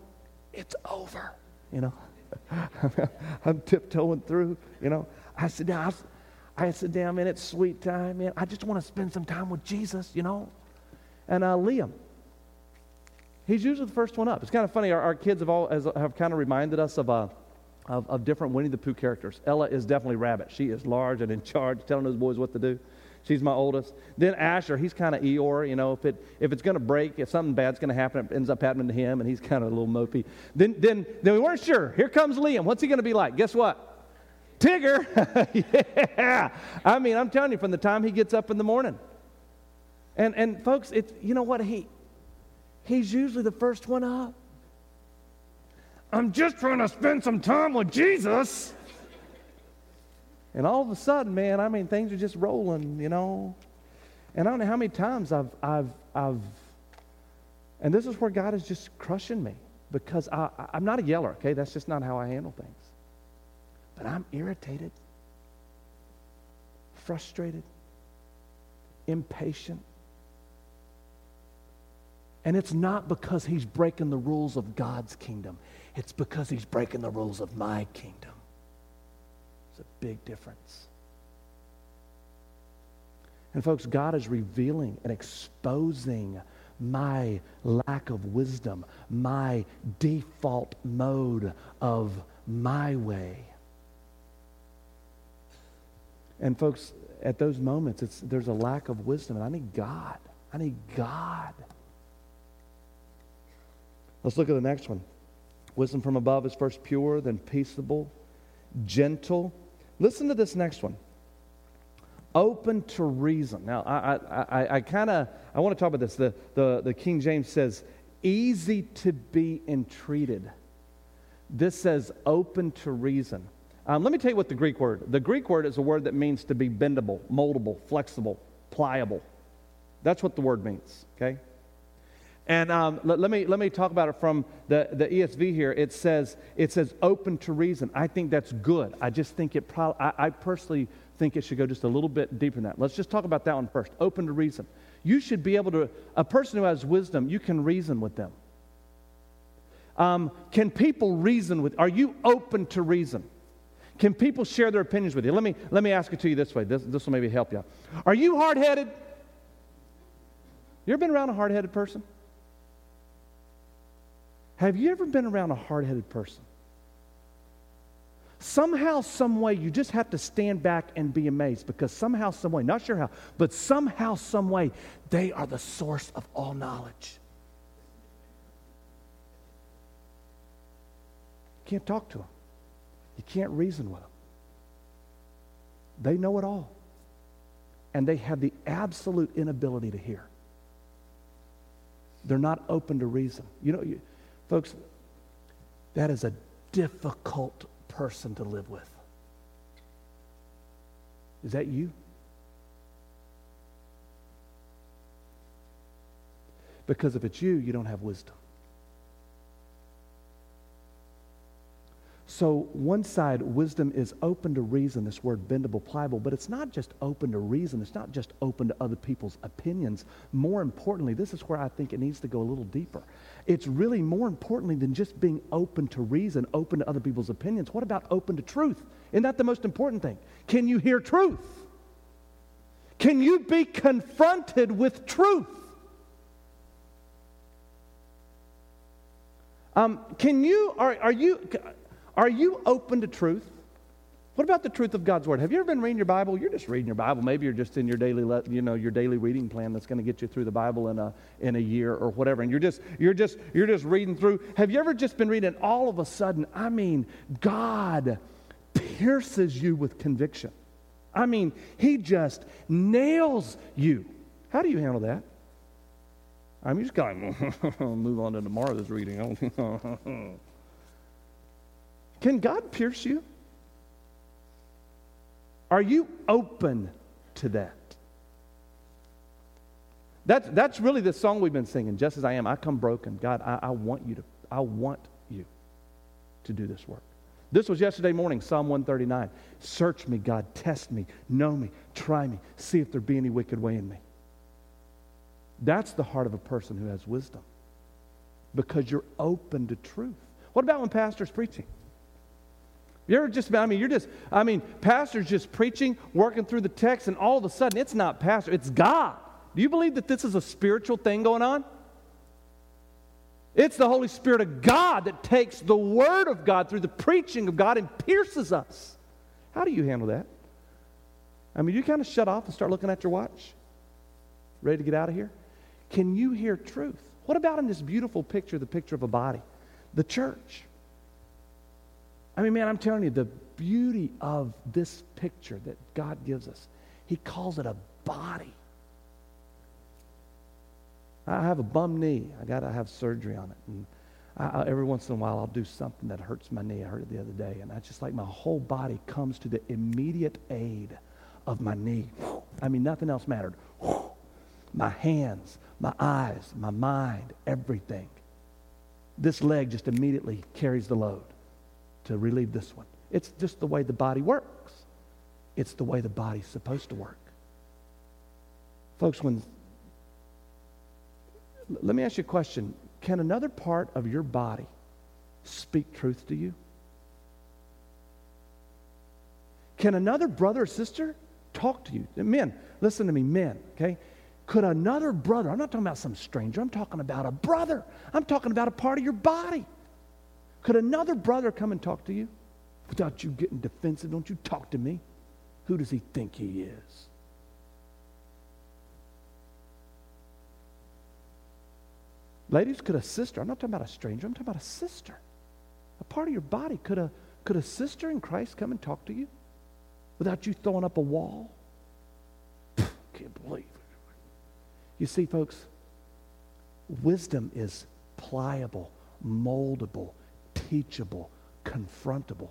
it's over, you know. I'm tiptoeing through, you know. I said, I, I sit down, man, it's sweet time, man. I just want to spend some time with Jesus, you know. And uh, Liam, he's usually the first one up. It's kind of funny. Our, our kids have all has, have kind of reminded us of, uh, of, of different Winnie the Pooh characters. Ella is definitely Rabbit. She is large and in charge, telling those boys what to do. She's my oldest. Then Asher, he's kind of Eeyore. You know, if it if it's going to break, if something bad's going to happen, it ends up happening to him, and he's kind of a little mopey. Then then then we weren't sure. Here comes Liam. What's he going to be like? Guess what? Tigger. yeah. I mean, I'm telling you, from the time he gets up in the morning. And and folks, it's you know what he he's usually the first one up. I'm just trying to spend some time with Jesus. And all of a sudden, man, I mean, things are just rolling, you know. And I don't know how many times I've, I've, I've, and this is where God is just crushing me because I, I'm not a yeller, okay? That's just not how I handle things. But I'm irritated, frustrated, impatient. And it's not because he's breaking the rules of God's kingdom, it's because he's breaking the rules of my kingdom. It's a big difference. And, folks, God is revealing and exposing my lack of wisdom, my default mode of my way. And, folks, at those moments, it's, there's a lack of wisdom, and I need God. I need God. Let's look at the next one. Wisdom from above is first pure, then peaceable, gentle Listen to this next one. Open to reason. Now, I, I, I, I kind of, I want to talk about this. The, the, the King James says, easy to be entreated. This says open to reason. Um, let me tell you what the Greek word. The Greek word is a word that means to be bendable, moldable, flexible, pliable. That's what the word means. Okay. And um, let, let, me, let me talk about it from the, the ESV here. It says, it says open to reason. I think that's good. I just think it probably, I, I personally think it should go just a little bit deeper than that. Let's just talk about that one first. Open to reason. You should be able to, a person who has wisdom, you can reason with them. Um, can people reason with, are you open to reason? Can people share their opinions with you? Let me, let me ask it to you this way. This, this will maybe help you. Are you hard headed? You ever been around a hard headed person? Have you ever been around a hard headed person? Somehow, some way, you just have to stand back and be amazed because somehow, some way, not sure how, but somehow, some way, they are the source of all knowledge. You can't talk to them, you can't reason with them. They know it all, and they have the absolute inability to hear. They're not open to reason. You know, you, Folks, that is a difficult person to live with. Is that you? Because if it's you, you don't have wisdom. So, one side, wisdom is open to reason, this word bendable, pliable, but it's not just open to reason. It's not just open to other people's opinions. More importantly, this is where I think it needs to go a little deeper. It's really more importantly than just being open to reason, open to other people's opinions. What about open to truth? Isn't that the most important thing? Can you hear truth? Can you be confronted with truth? Um, can you, are, are you, are you open to truth? What about the truth of God's word? Have you ever been reading your Bible? You're just reading your Bible. Maybe you're just in your daily, you know, your daily reading plan that's going to get you through the Bible in a in a year or whatever. And you're just you're just you're just reading through. Have you ever just been reading? All of a sudden, I mean, God pierces you with conviction. I mean, He just nails you. How do you handle that? I'm just going to move on to tomorrow's reading. Can God pierce you? Are you open to that? That's, that's really the song we've been singing, just as I am. I come broken. God, I, I want you to, I want you to do this work. This was yesterday morning, Psalm 139. Search me, God, test me, know me, try me, see if there be any wicked way in me. That's the heart of a person who has wisdom because you're open to truth. What about when pastor's preaching? You ever just, I mean, you're just, I mean, pastor's just preaching, working through the text, and all of a sudden it's not pastor, it's God. Do you believe that this is a spiritual thing going on? It's the Holy Spirit of God that takes the Word of God through the preaching of God and pierces us. How do you handle that? I mean, you kind of shut off and start looking at your watch? Ready to get out of here? Can you hear truth? What about in this beautiful picture, the picture of a body? The church. I mean, man, I'm telling you, the beauty of this picture that God gives us, He calls it a body. I have a bum knee. I got to have surgery on it. And I, every once in a while, I'll do something that hurts my knee. I heard it the other day. And I just like my whole body comes to the immediate aid of my knee. I mean, nothing else mattered. My hands, my eyes, my mind, everything. This leg just immediately carries the load to relieve this one. It's just the way the body works. It's the way the body's supposed to work. Folks, when let me ask you a question. Can another part of your body speak truth to you? Can another brother or sister talk to you? Men, listen to me, men, okay? Could another brother, I'm not talking about some stranger, I'm talking about a brother. I'm talking about a part of your body. Could another brother come and talk to you without you getting defensive? Don't you talk to me. Who does he think he is? Ladies, could a sister, I'm not talking about a stranger, I'm talking about a sister, a part of your body. Could a, could a sister in Christ come and talk to you without you throwing up a wall? Can't believe it. You see, folks, wisdom is pliable, moldable, teachable, confrontable.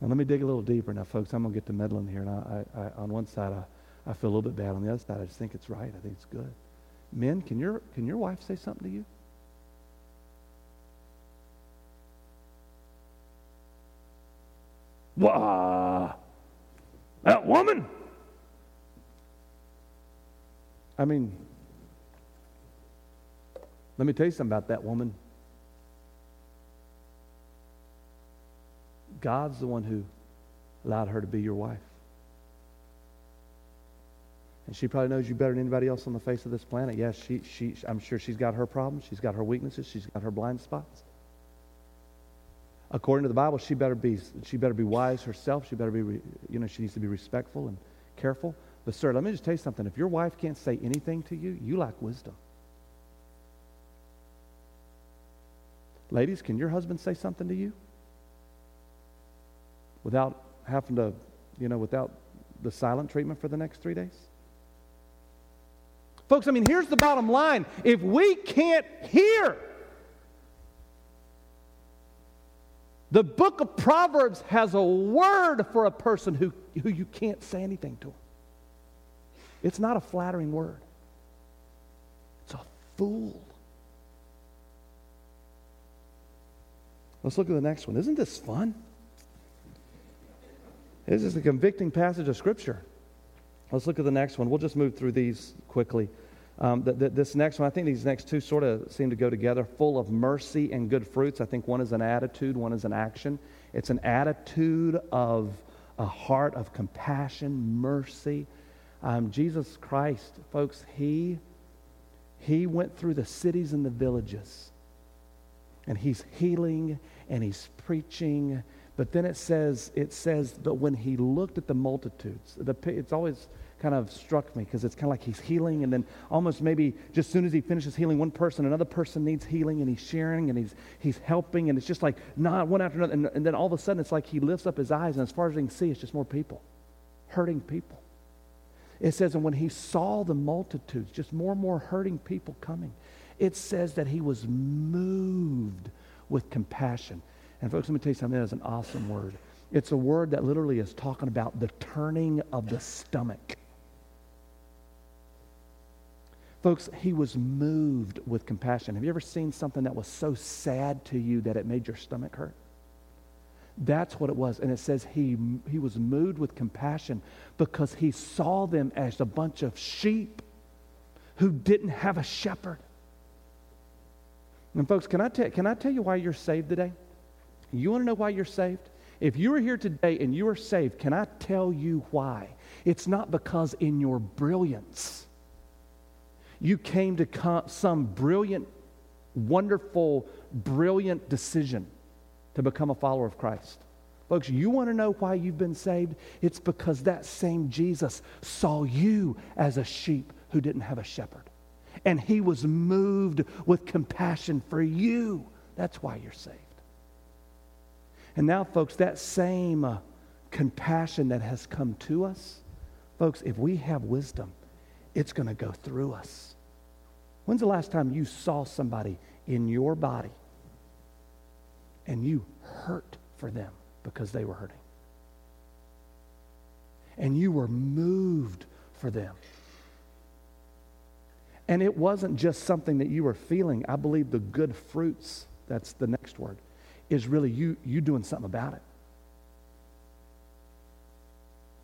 Now, let me dig a little deeper now, folks. I'm going to get to meddling here. And I, I, on one side, I, I feel a little bit bad. On the other side, I just think it's right. I think it's good. Men, can your, can your wife say something to you? Wah! That woman! I mean, let me tell you something about that woman. God's the one who allowed her to be your wife. And she probably knows you better than anybody else on the face of this planet. Yes, she, she, I'm sure she's got her problems. She's got her weaknesses. She's got her blind spots. According to the Bible, she better be, she better be wise herself. She better be, you know, she needs to be respectful and careful. But, sir, let me just tell you something. If your wife can't say anything to you, you lack wisdom. Ladies, can your husband say something to you? Without having to, you know, without the silent treatment for the next three days? Folks, I mean, here's the bottom line. If we can't hear, the book of Proverbs has a word for a person who, who you can't say anything to. It's not a flattering word, it's a fool. Let's look at the next one. Isn't this fun? This is a convicting passage of Scripture. Let's look at the next one. We'll just move through these quickly. Um, the, the, this next one, I think these next two sort of seem to go together, full of mercy and good fruits. I think one is an attitude, one is an action. It's an attitude of a heart of compassion, mercy. Um, Jesus Christ, folks, he, he went through the cities and the villages, and he's healing and he's preaching but then it says, it says, but when he looked at the multitudes, the, it's always kind of struck me because it's kind of like he's healing, and then almost maybe just as soon as he finishes healing one person, another person needs healing, and he's sharing and he's, he's helping, and it's just like not one after another. And, and then all of a sudden, it's like he lifts up his eyes, and as far as he can see, it's just more people, hurting people. It says, and when he saw the multitudes, just more and more hurting people coming, it says that he was moved with compassion. And folks, let me tell you something. That is an awesome word. It's a word that literally is talking about the turning of the stomach. Folks, he was moved with compassion. Have you ever seen something that was so sad to you that it made your stomach hurt? That's what it was. And it says he, he was moved with compassion because he saw them as a bunch of sheep who didn't have a shepherd. And, folks, can I, tell, can I tell you why you're saved today? You want to know why you're saved? If you are here today and you are saved, can I tell you why? It's not because in your brilliance you came to some brilliant, wonderful, brilliant decision to become a follower of Christ. Folks, you want to know why you've been saved? It's because that same Jesus saw you as a sheep who didn't have a shepherd. And he was moved with compassion for you. That's why you're saved. And now, folks, that same uh, compassion that has come to us, folks, if we have wisdom, it's going to go through us. When's the last time you saw somebody in your body and you hurt for them because they were hurting? And you were moved for them. And it wasn't just something that you were feeling. I believe the good fruits, that's the next word, is really you, you doing something about it.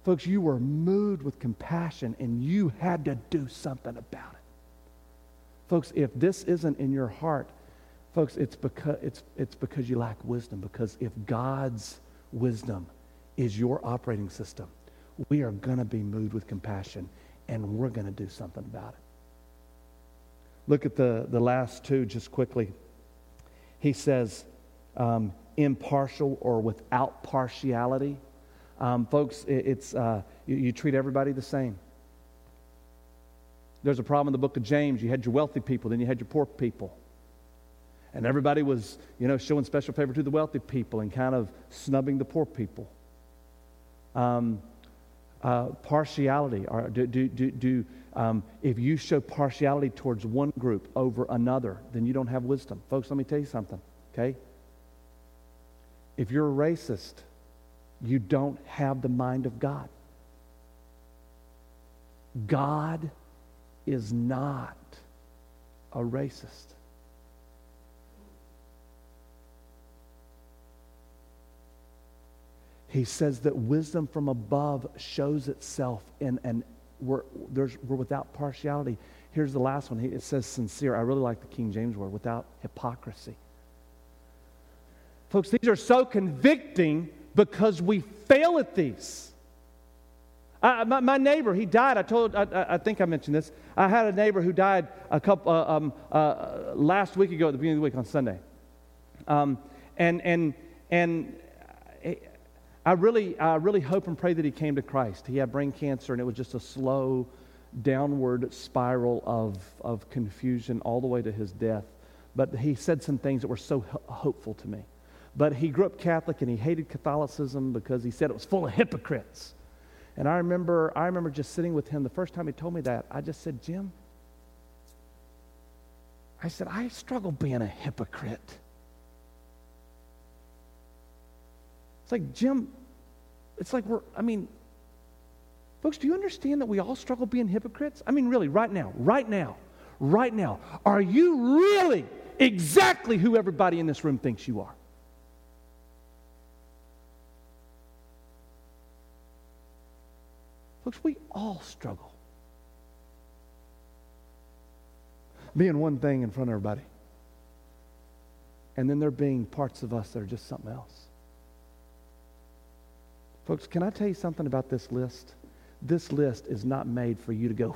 Folks, you were moved with compassion and you had to do something about it. Folks, if this isn't in your heart, folks, it's because, it's, it's because you lack wisdom. Because if God's wisdom is your operating system, we are going to be moved with compassion and we're going to do something about it. Look at the, the last two just quickly. He says, um, impartial or without partiality. Um, folks, it, it's, uh, you, you treat everybody the same. There's a problem in the book of James. You had your wealthy people, then you had your poor people. And everybody was, you know, showing special favor to the wealthy people and kind of snubbing the poor people. Um, uh, partiality. Or do, do, do, do um, if you show partiality towards one group over another, then you don't have wisdom. Folks, let me tell you something, okay? If you're a racist, you don't have the mind of God. God is not a racist. He says that wisdom from above shows itself in and we're, we're without partiality. Here's the last one. It says sincere. I really like the King James word, without hypocrisy. Folks, these are so convicting because we fail at these. I, my, my, neighbor, he died. I told, I, I, think I mentioned this. I had a neighbor who died a couple uh, um, uh, last week ago at the beginning of the week on Sunday, um, and and and I really, I really hope and pray that he came to Christ. He had brain cancer, and it was just a slow downward spiral of of confusion all the way to his death. But he said some things that were so hopeful to me. But he grew up Catholic and he hated Catholicism because he said it was full of hypocrites. And I remember, I remember just sitting with him the first time he told me that. I just said, Jim, I said, I struggle being a hypocrite. It's like, Jim, it's like we're, I mean, folks, do you understand that we all struggle being hypocrites? I mean, really, right now, right now, right now, are you really exactly who everybody in this room thinks you are? Folks, we all struggle. Being one thing in front of everybody. And then there being parts of us that are just something else. Folks, can I tell you something about this list? This list is not made for you to go,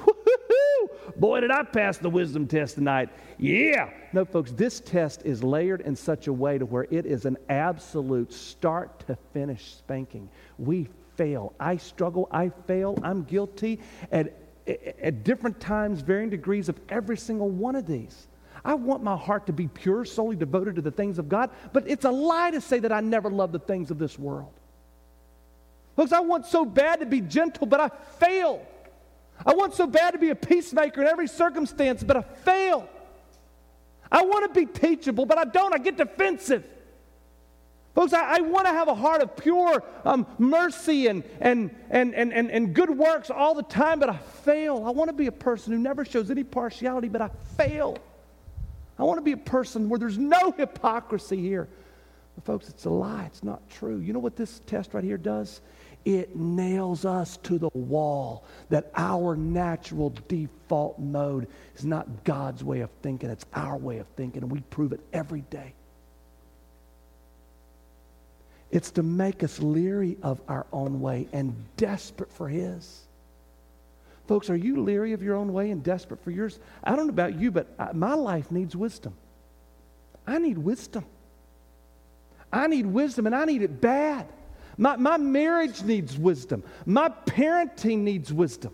boy, did I pass the wisdom test tonight. Yeah. No, folks, this test is layered in such a way to where it is an absolute start to finish spanking. We fail. I struggle. I fail. I'm guilty at, at different times, varying degrees of every single one of these. I want my heart to be pure, solely devoted to the things of God, but it's a lie to say that I never love the things of this world. Folks, I want so bad to be gentle, but I fail. I want so bad to be a peacemaker in every circumstance, but I fail. I want to be teachable, but I don't. I get defensive. Folks, I, I want to have a heart of pure um, mercy and, and, and, and, and, and good works all the time, but I fail. I want to be a person who never shows any partiality, but I fail. I want to be a person where there's no hypocrisy here. But folks, it's a lie. It's not true. You know what this test right here does? It nails us to the wall that our natural default mode is not God's way of thinking, it's our way of thinking, and we prove it every day. It's to make us leery of our own way and desperate for His. Folks, are you leery of your own way and desperate for yours? I don't know about you, but my life needs wisdom. I need wisdom. I need wisdom, and I need it bad. My, my marriage needs wisdom. My parenting needs wisdom.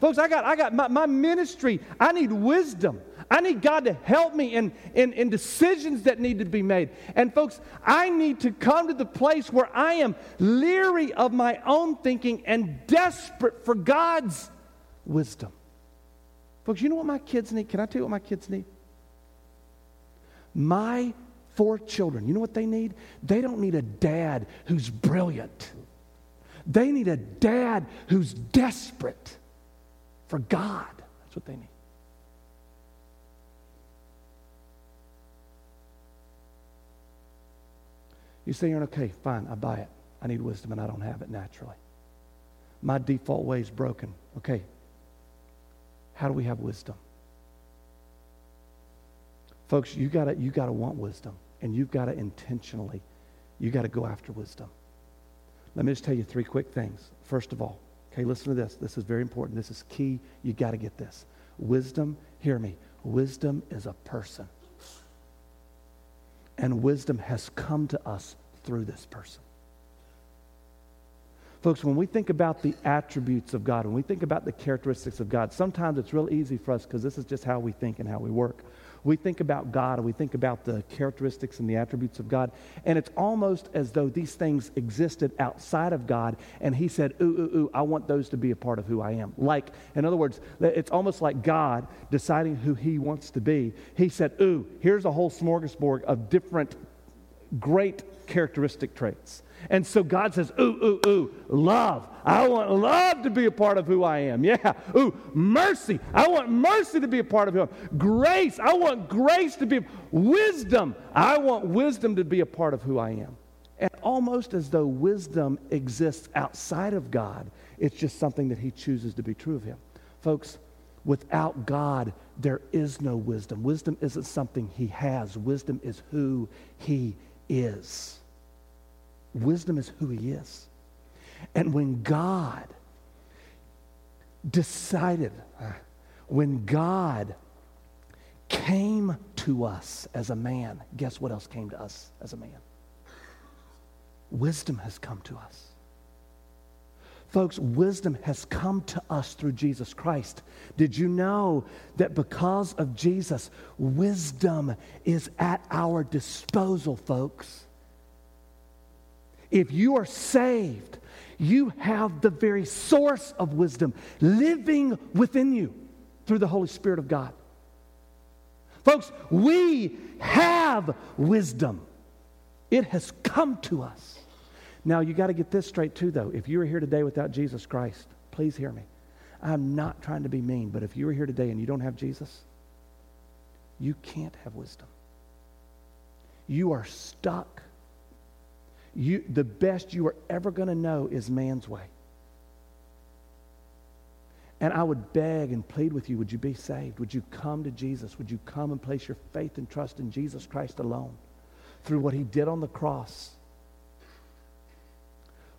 Folks, I got, I got my, my ministry. I need wisdom. I need God to help me in, in, in decisions that need to be made. And, folks, I need to come to the place where I am leery of my own thinking and desperate for God's wisdom. Folks, you know what my kids need? Can I tell you what my kids need? My four children, you know what they need? They don't need a dad who's brilliant, they need a dad who's desperate for God. That's what they need. You say, okay, fine, I buy it. I need wisdom and I don't have it naturally. My default way is broken. Okay, how do we have wisdom? Folks, you gotta, you gotta want wisdom and you've got to intentionally, you got to go after wisdom. Let me just tell you three quick things. First of all, Okay, listen to this. This is very important. This is key. You got to get this. Wisdom, hear me. Wisdom is a person. And wisdom has come to us through this person. Folks, when we think about the attributes of God, when we think about the characteristics of God, sometimes it's real easy for us because this is just how we think and how we work we think about God and we think about the characteristics and the attributes of God, and it's almost as though these things existed outside of God, and He said, Ooh, ooh, ooh, I want those to be a part of who I am. Like, in other words, it's almost like God deciding who He wants to be. He said, Ooh, here's a whole smorgasbord of different great characteristic traits. And so God says, ooh, ooh, ooh, love. I want love to be a part of who I am. Yeah. Ooh, mercy. I want mercy to be a part of who I am. Grace. I want grace to be. Wisdom. I want wisdom to be a part of who I am. And almost as though wisdom exists outside of God, it's just something that He chooses to be true of Him. Folks, without God, there is no wisdom. Wisdom isn't something He has, wisdom is who He is. Wisdom is who he is. And when God decided, uh, when God came to us as a man, guess what else came to us as a man? Wisdom has come to us. Folks, wisdom has come to us through Jesus Christ. Did you know that because of Jesus, wisdom is at our disposal, folks? If you are saved, you have the very source of wisdom living within you through the Holy Spirit of God. Folks, we have wisdom. It has come to us. Now, you got to get this straight, too, though. If you are here today without Jesus Christ, please hear me. I'm not trying to be mean, but if you are here today and you don't have Jesus, you can't have wisdom. You are stuck you, the best you are ever going to know is man's way. And I would beg and plead with you would you be saved? Would you come to Jesus? Would you come and place your faith and trust in Jesus Christ alone through what he did on the cross?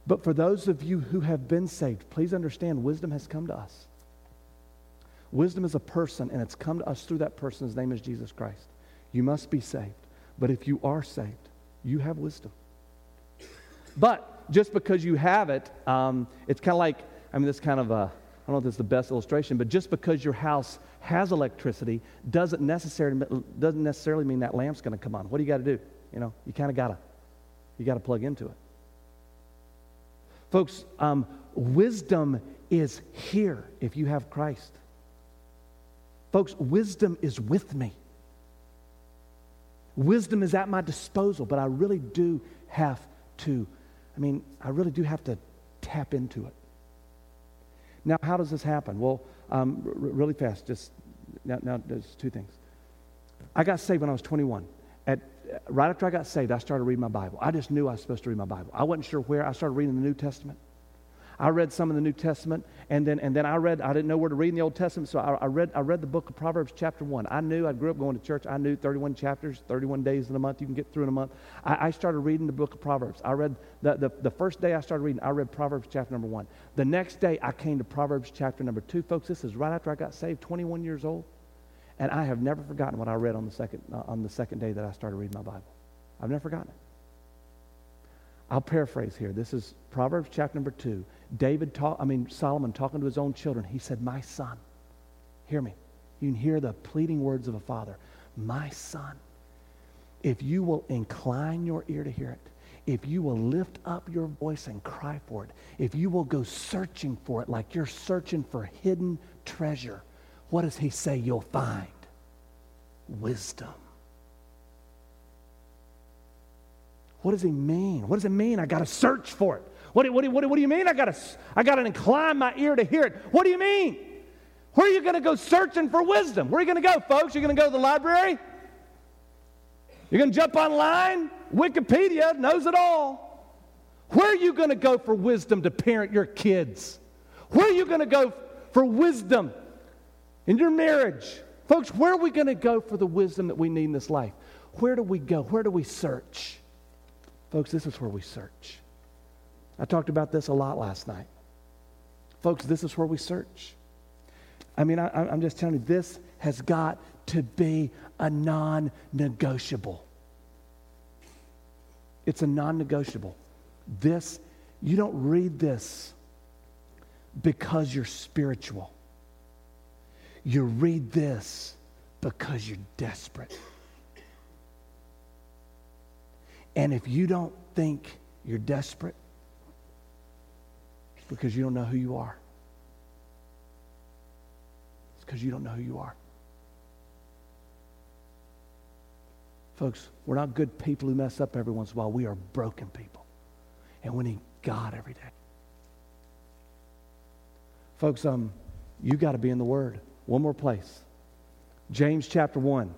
But for those of you who have been saved, please understand wisdom has come to us. Wisdom is a person, and it's come to us through that person. His name is Jesus Christ. You must be saved. But if you are saved, you have wisdom. But just because you have it, um, it's kind of like, I mean, this kind of a, I don't know if this is the best illustration, but just because your house has electricity doesn't necessarily, doesn't necessarily mean that lamp's going to come on. What do you got to do? You know, you kind of got to, you got to plug into it. Folks, um, wisdom is here if you have Christ. Folks, wisdom is with me. Wisdom is at my disposal, but I really do have to, I mean, I really do have to tap into it. Now, how does this happen? Well, um, r- really fast, just now, now, there's two things. I got saved when I was 21. At, right after I got saved, I started reading my Bible. I just knew I was supposed to read my Bible. I wasn't sure where. I started reading the New Testament. I read some of the New Testament, and then, and then I read, I didn't know where to read in the Old Testament, so I, I, read, I read the book of Proverbs, chapter 1. I knew, I grew up going to church, I knew 31 chapters, 31 days in a month, you can get through in a month. I, I started reading the book of Proverbs. I read, the, the, the first day I started reading, I read Proverbs, chapter number 1. The next day, I came to Proverbs, chapter number 2. Folks, this is right after I got saved, 21 years old. And I have never forgotten what I read on the second, uh, on the second day that I started reading my Bible. I've never forgotten it. I'll paraphrase here. This is Proverbs chapter number two. David talk, I mean Solomon talking to his own children. He said, "My son, hear me. You can hear the pleading words of a father. My son, if you will incline your ear to hear it, if you will lift up your voice and cry for it, if you will go searching for it like you're searching for hidden treasure, what does he say you'll find? Wisdom. What does he mean? What does it mean? I got to search for it. What, what, what, what do you mean? I got to I got to incline my ear to hear it. What do you mean? Where are you going to go searching for wisdom? Where are you going to go, folks? You're going to go to the library? You're going to jump online? Wikipedia knows it all. Where are you going to go for wisdom to parent your kids? Where are you going to go for wisdom in your marriage? Folks, where are we going to go for the wisdom that we need in this life? Where do we go? Where do we search? Folks, this is where we search. I talked about this a lot last night. Folks, this is where we search. I mean, I, am just telling you, this has got to be a non negotiable. It's a non negotiable. This, you don't read this because you're spiritual. You read this because you're desperate. And if you don't think you're desperate, it's because you don't know who you are. It's because you don't know who you are. Folks, we're not good people who mess up every once in a while. We are broken people. And we need God every day. Folks, um, you got to be in the Word. One more place. James chapter 1.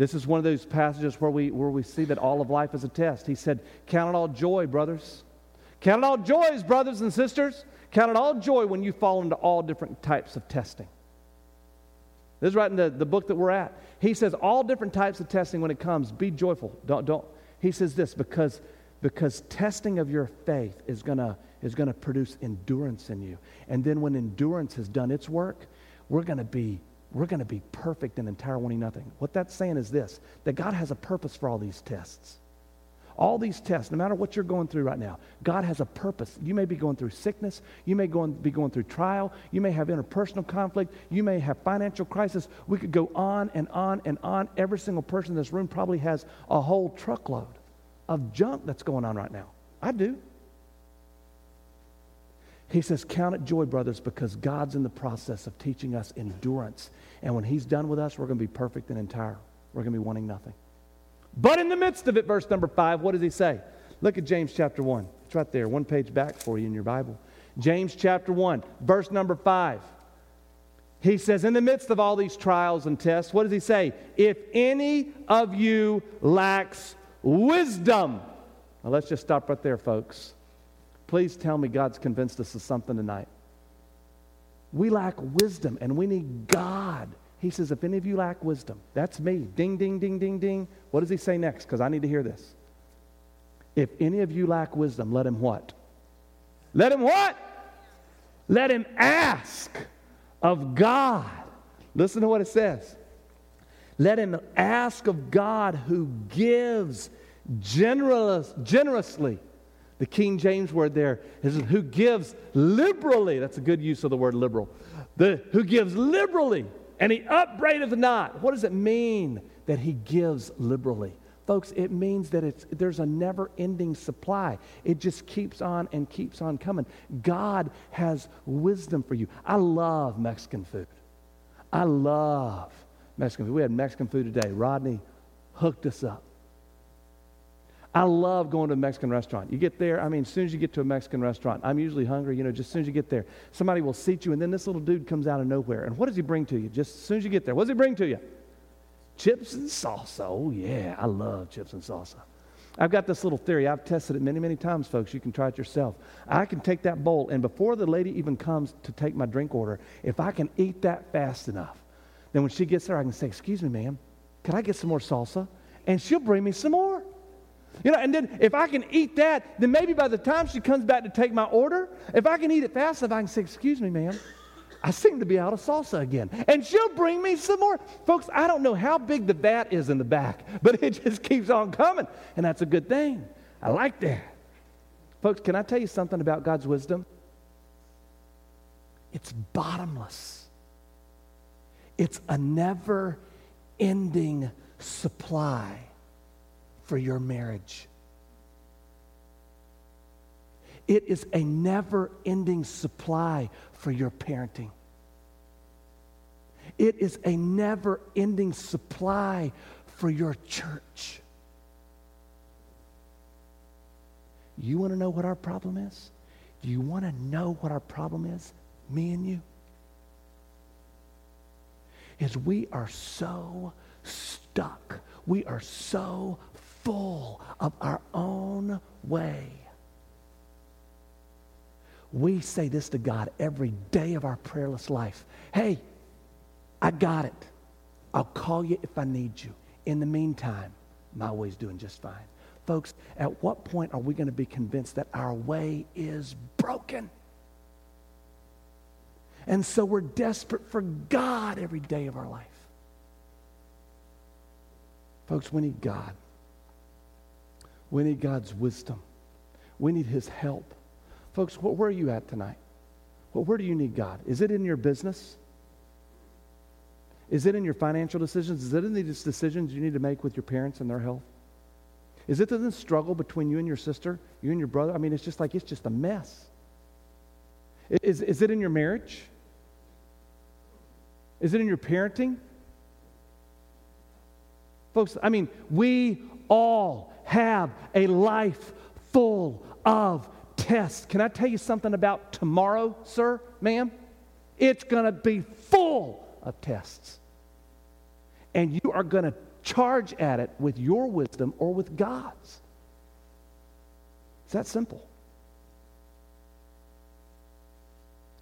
This is one of those passages where we, where we see that all of life is a test. He said, Count it all joy, brothers. Count it all joys, brothers and sisters. Count it all joy when you fall into all different types of testing. This is right in the, the book that we're at. He says, All different types of testing when it comes, be joyful. Don't, don't. He says this because, because testing of your faith is going to is going to produce endurance in you. And then when endurance has done its work, we're going to be we're going to be perfect and entire, wanting nothing. What that's saying is this that God has a purpose for all these tests. All these tests, no matter what you're going through right now, God has a purpose. You may be going through sickness. You may go be going through trial. You may have interpersonal conflict. You may have financial crisis. We could go on and on and on. Every single person in this room probably has a whole truckload of junk that's going on right now. I do. He says, Count it joy, brothers, because God's in the process of teaching us endurance. And when He's done with us, we're going to be perfect and entire. We're going to be wanting nothing. But in the midst of it, verse number five, what does He say? Look at James chapter 1. It's right there, one page back for you in your Bible. James chapter 1, verse number 5. He says, in the midst of all these trials and tests, what does he say? If any of you lacks wisdom. Now let's just stop right there, folks. Please tell me God's convinced us of something tonight. We lack wisdom and we need God. He says, if any of you lack wisdom, that's me. Ding, ding, ding, ding, ding. What does he say next? Because I need to hear this. If any of you lack wisdom, let him what? Let him what? Let him ask of God. Listen to what it says. Let him ask of God who gives generous, generously the King James word there is who gives liberally. That's a good use of the word liberal. The, who gives liberally and he upbraideth not. What does it mean that he gives liberally? Folks, it means that it's, there's a never ending supply. It just keeps on and keeps on coming. God has wisdom for you. I love Mexican food. I love Mexican food. We had Mexican food today. Rodney, hooked us up. I love going to a Mexican restaurant. You get there, I mean, as soon as you get to a Mexican restaurant, I'm usually hungry, you know, just as soon as you get there, somebody will seat you, and then this little dude comes out of nowhere. And what does he bring to you? Just as soon as you get there, what does he bring to you? Chips and salsa. Oh, yeah, I love chips and salsa. I've got this little theory. I've tested it many, many times, folks. You can try it yourself. I can take that bowl, and before the lady even comes to take my drink order, if I can eat that fast enough, then when she gets there, I can say, Excuse me, ma'am, can I get some more salsa? And she'll bring me some more. You know, and then if I can eat that, then maybe by the time she comes back to take my order, if I can eat it fast enough, I can say, Excuse me, ma'am, I seem to be out of salsa again. And she'll bring me some more. Folks, I don't know how big the vat is in the back, but it just keeps on coming. And that's a good thing. I like that. Folks, can I tell you something about God's wisdom? It's bottomless, it's a never ending supply for your marriage. It is a never ending supply for your parenting. It is a never ending supply for your church. You want to know what our problem is? Do you want to know what our problem is? Me and you? Is we are so stuck. We are so full of our own way. We say this to God every day of our prayerless life. Hey, I got it. I'll call you if I need you. In the meantime, my way's doing just fine. Folks, at what point are we going to be convinced that our way is broken? And so we're desperate for God every day of our life. Folks, we need God. We need God's wisdom. We need His help. Folks, where are you at tonight? Well, where do you need God? Is it in your business? Is it in your financial decisions? Is it in these decisions you need to make with your parents and their health? Is it in the struggle between you and your sister, you and your brother? I mean, it's just like it's just a mess. Is, is it in your marriage? Is it in your parenting? Folks, I mean, we all have a life full of tests. Can I tell you something about tomorrow, sir, ma'am? It's going to be full of tests. And you are going to charge at it with your wisdom or with God's. It's that simple.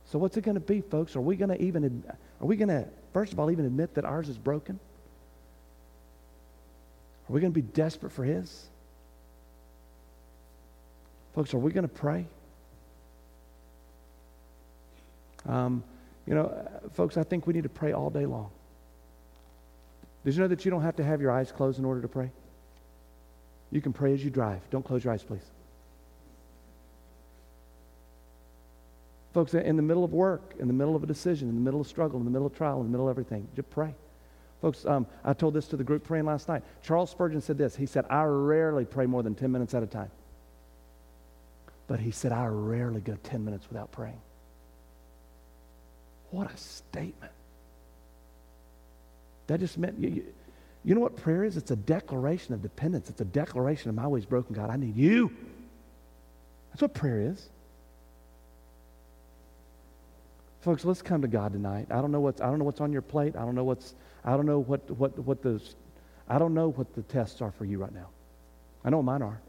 So what's it going to be, folks? Are we going to even are we going to first of all even admit that ours is broken? Are we going to be desperate for his? Folks, are we going to pray? Um, you know, folks, I think we need to pray all day long. Did you know that you don't have to have your eyes closed in order to pray? You can pray as you drive. Don't close your eyes, please. Folks, in the middle of work, in the middle of a decision, in the middle of struggle, in the middle of trial, in the middle of everything, just pray. Folks, um, I told this to the group praying last night. Charles Spurgeon said this. He said, I rarely pray more than 10 minutes at a time. But he said, I rarely go 10 minutes without praying. What a statement. That just meant, you, you, know what prayer is? It's a declaration of dependence. It's a declaration of my ways broken, God. I need you. That's what prayer is. Folks, let's come to God tonight. I don't know what's, I don't know what's on your plate. I don't know what's, I don't know what, what, what the, I don't know what the tests are for you right now. I know mine are.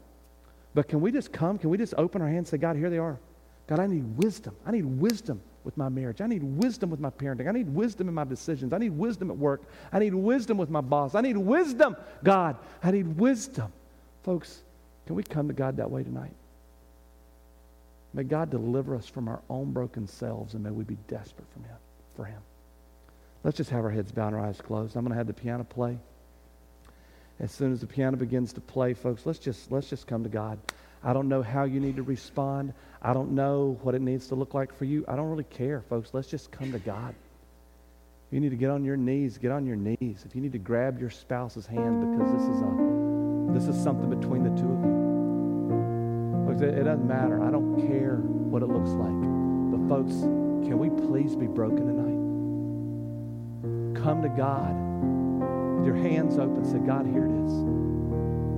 But can we just come? Can we just open our hands and say, God, here they are. God, I need wisdom. I need wisdom with my marriage. I need wisdom with my parenting. I need wisdom in my decisions. I need wisdom at work. I need wisdom with my boss. I need wisdom, God. I need wisdom. Folks, can we come to God that way tonight? May God deliver us from our own broken selves and may we be desperate from him, for Him. Let's just have our heads bowed and our eyes closed. I'm going to have the piano play. As soon as the piano begins to play, folks, let's just, let's just come to God. I don't know how you need to respond. I don't know what it needs to look like for you. I don't really care, folks. Let's just come to God. If you need to get on your knees, get on your knees. If you need to grab your spouse's hand because this is a this is something between the two of you. Folks, it, it doesn't matter. I don't care what it looks like. But folks, can we please be broken tonight? Come to God with your hands open, say, God, here it is.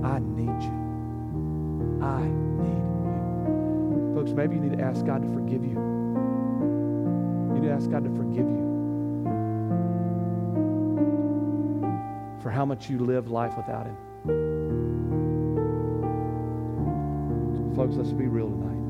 I need you. I need you. Folks, maybe you need to ask God to forgive you. You need to ask God to forgive you for how much you lived life without Him. Folks, let's be real tonight.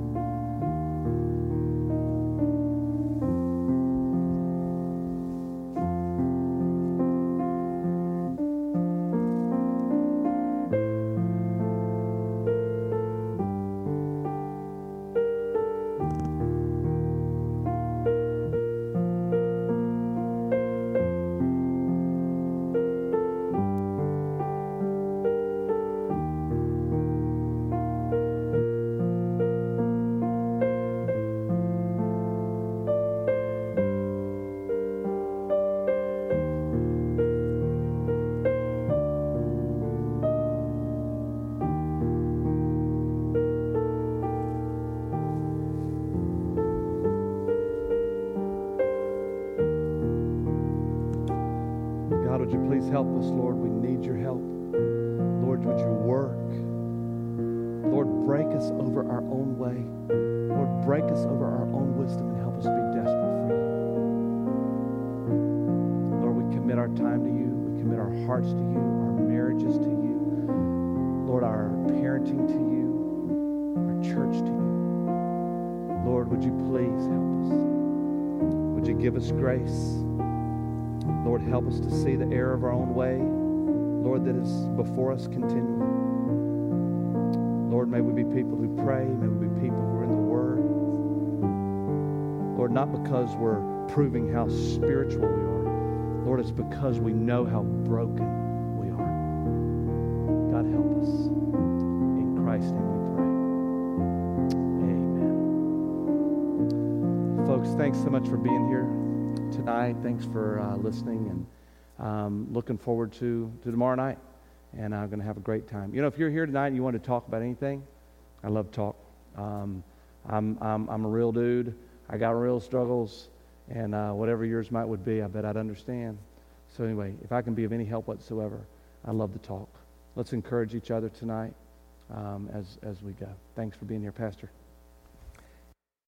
Help us, Lord. We need your help. Lord, would you work? Lord, break us over our own way. Lord, break us over our own wisdom and help us be desperate for you. Lord, we commit our time to you. We commit our hearts to you, our marriages to you. Lord, our parenting to you, our church to you. Lord, would you please help us? Would you give us grace? Lord, help us to see the error of our own way, Lord, that is before us continually. Lord, may we be people who pray. May we be people who are in the Word. Lord, not because we're proving how spiritual we are. Lord, it's because we know how broken we are. God, help us. In Christ's name we pray. Amen. Folks, thanks so much for being here tonight. Thanks for uh, listening and um, looking forward to, to tomorrow night. And I'm going to have a great time. You know, if you're here tonight and you want to talk about anything, I love talk. Um, I'm, I'm, I'm a real dude. I got real struggles. And uh, whatever yours might would be, I bet I'd understand. So anyway, if I can be of any help whatsoever, I love to talk. Let's encourage each other tonight um, as, as we go. Thanks for being here, Pastor.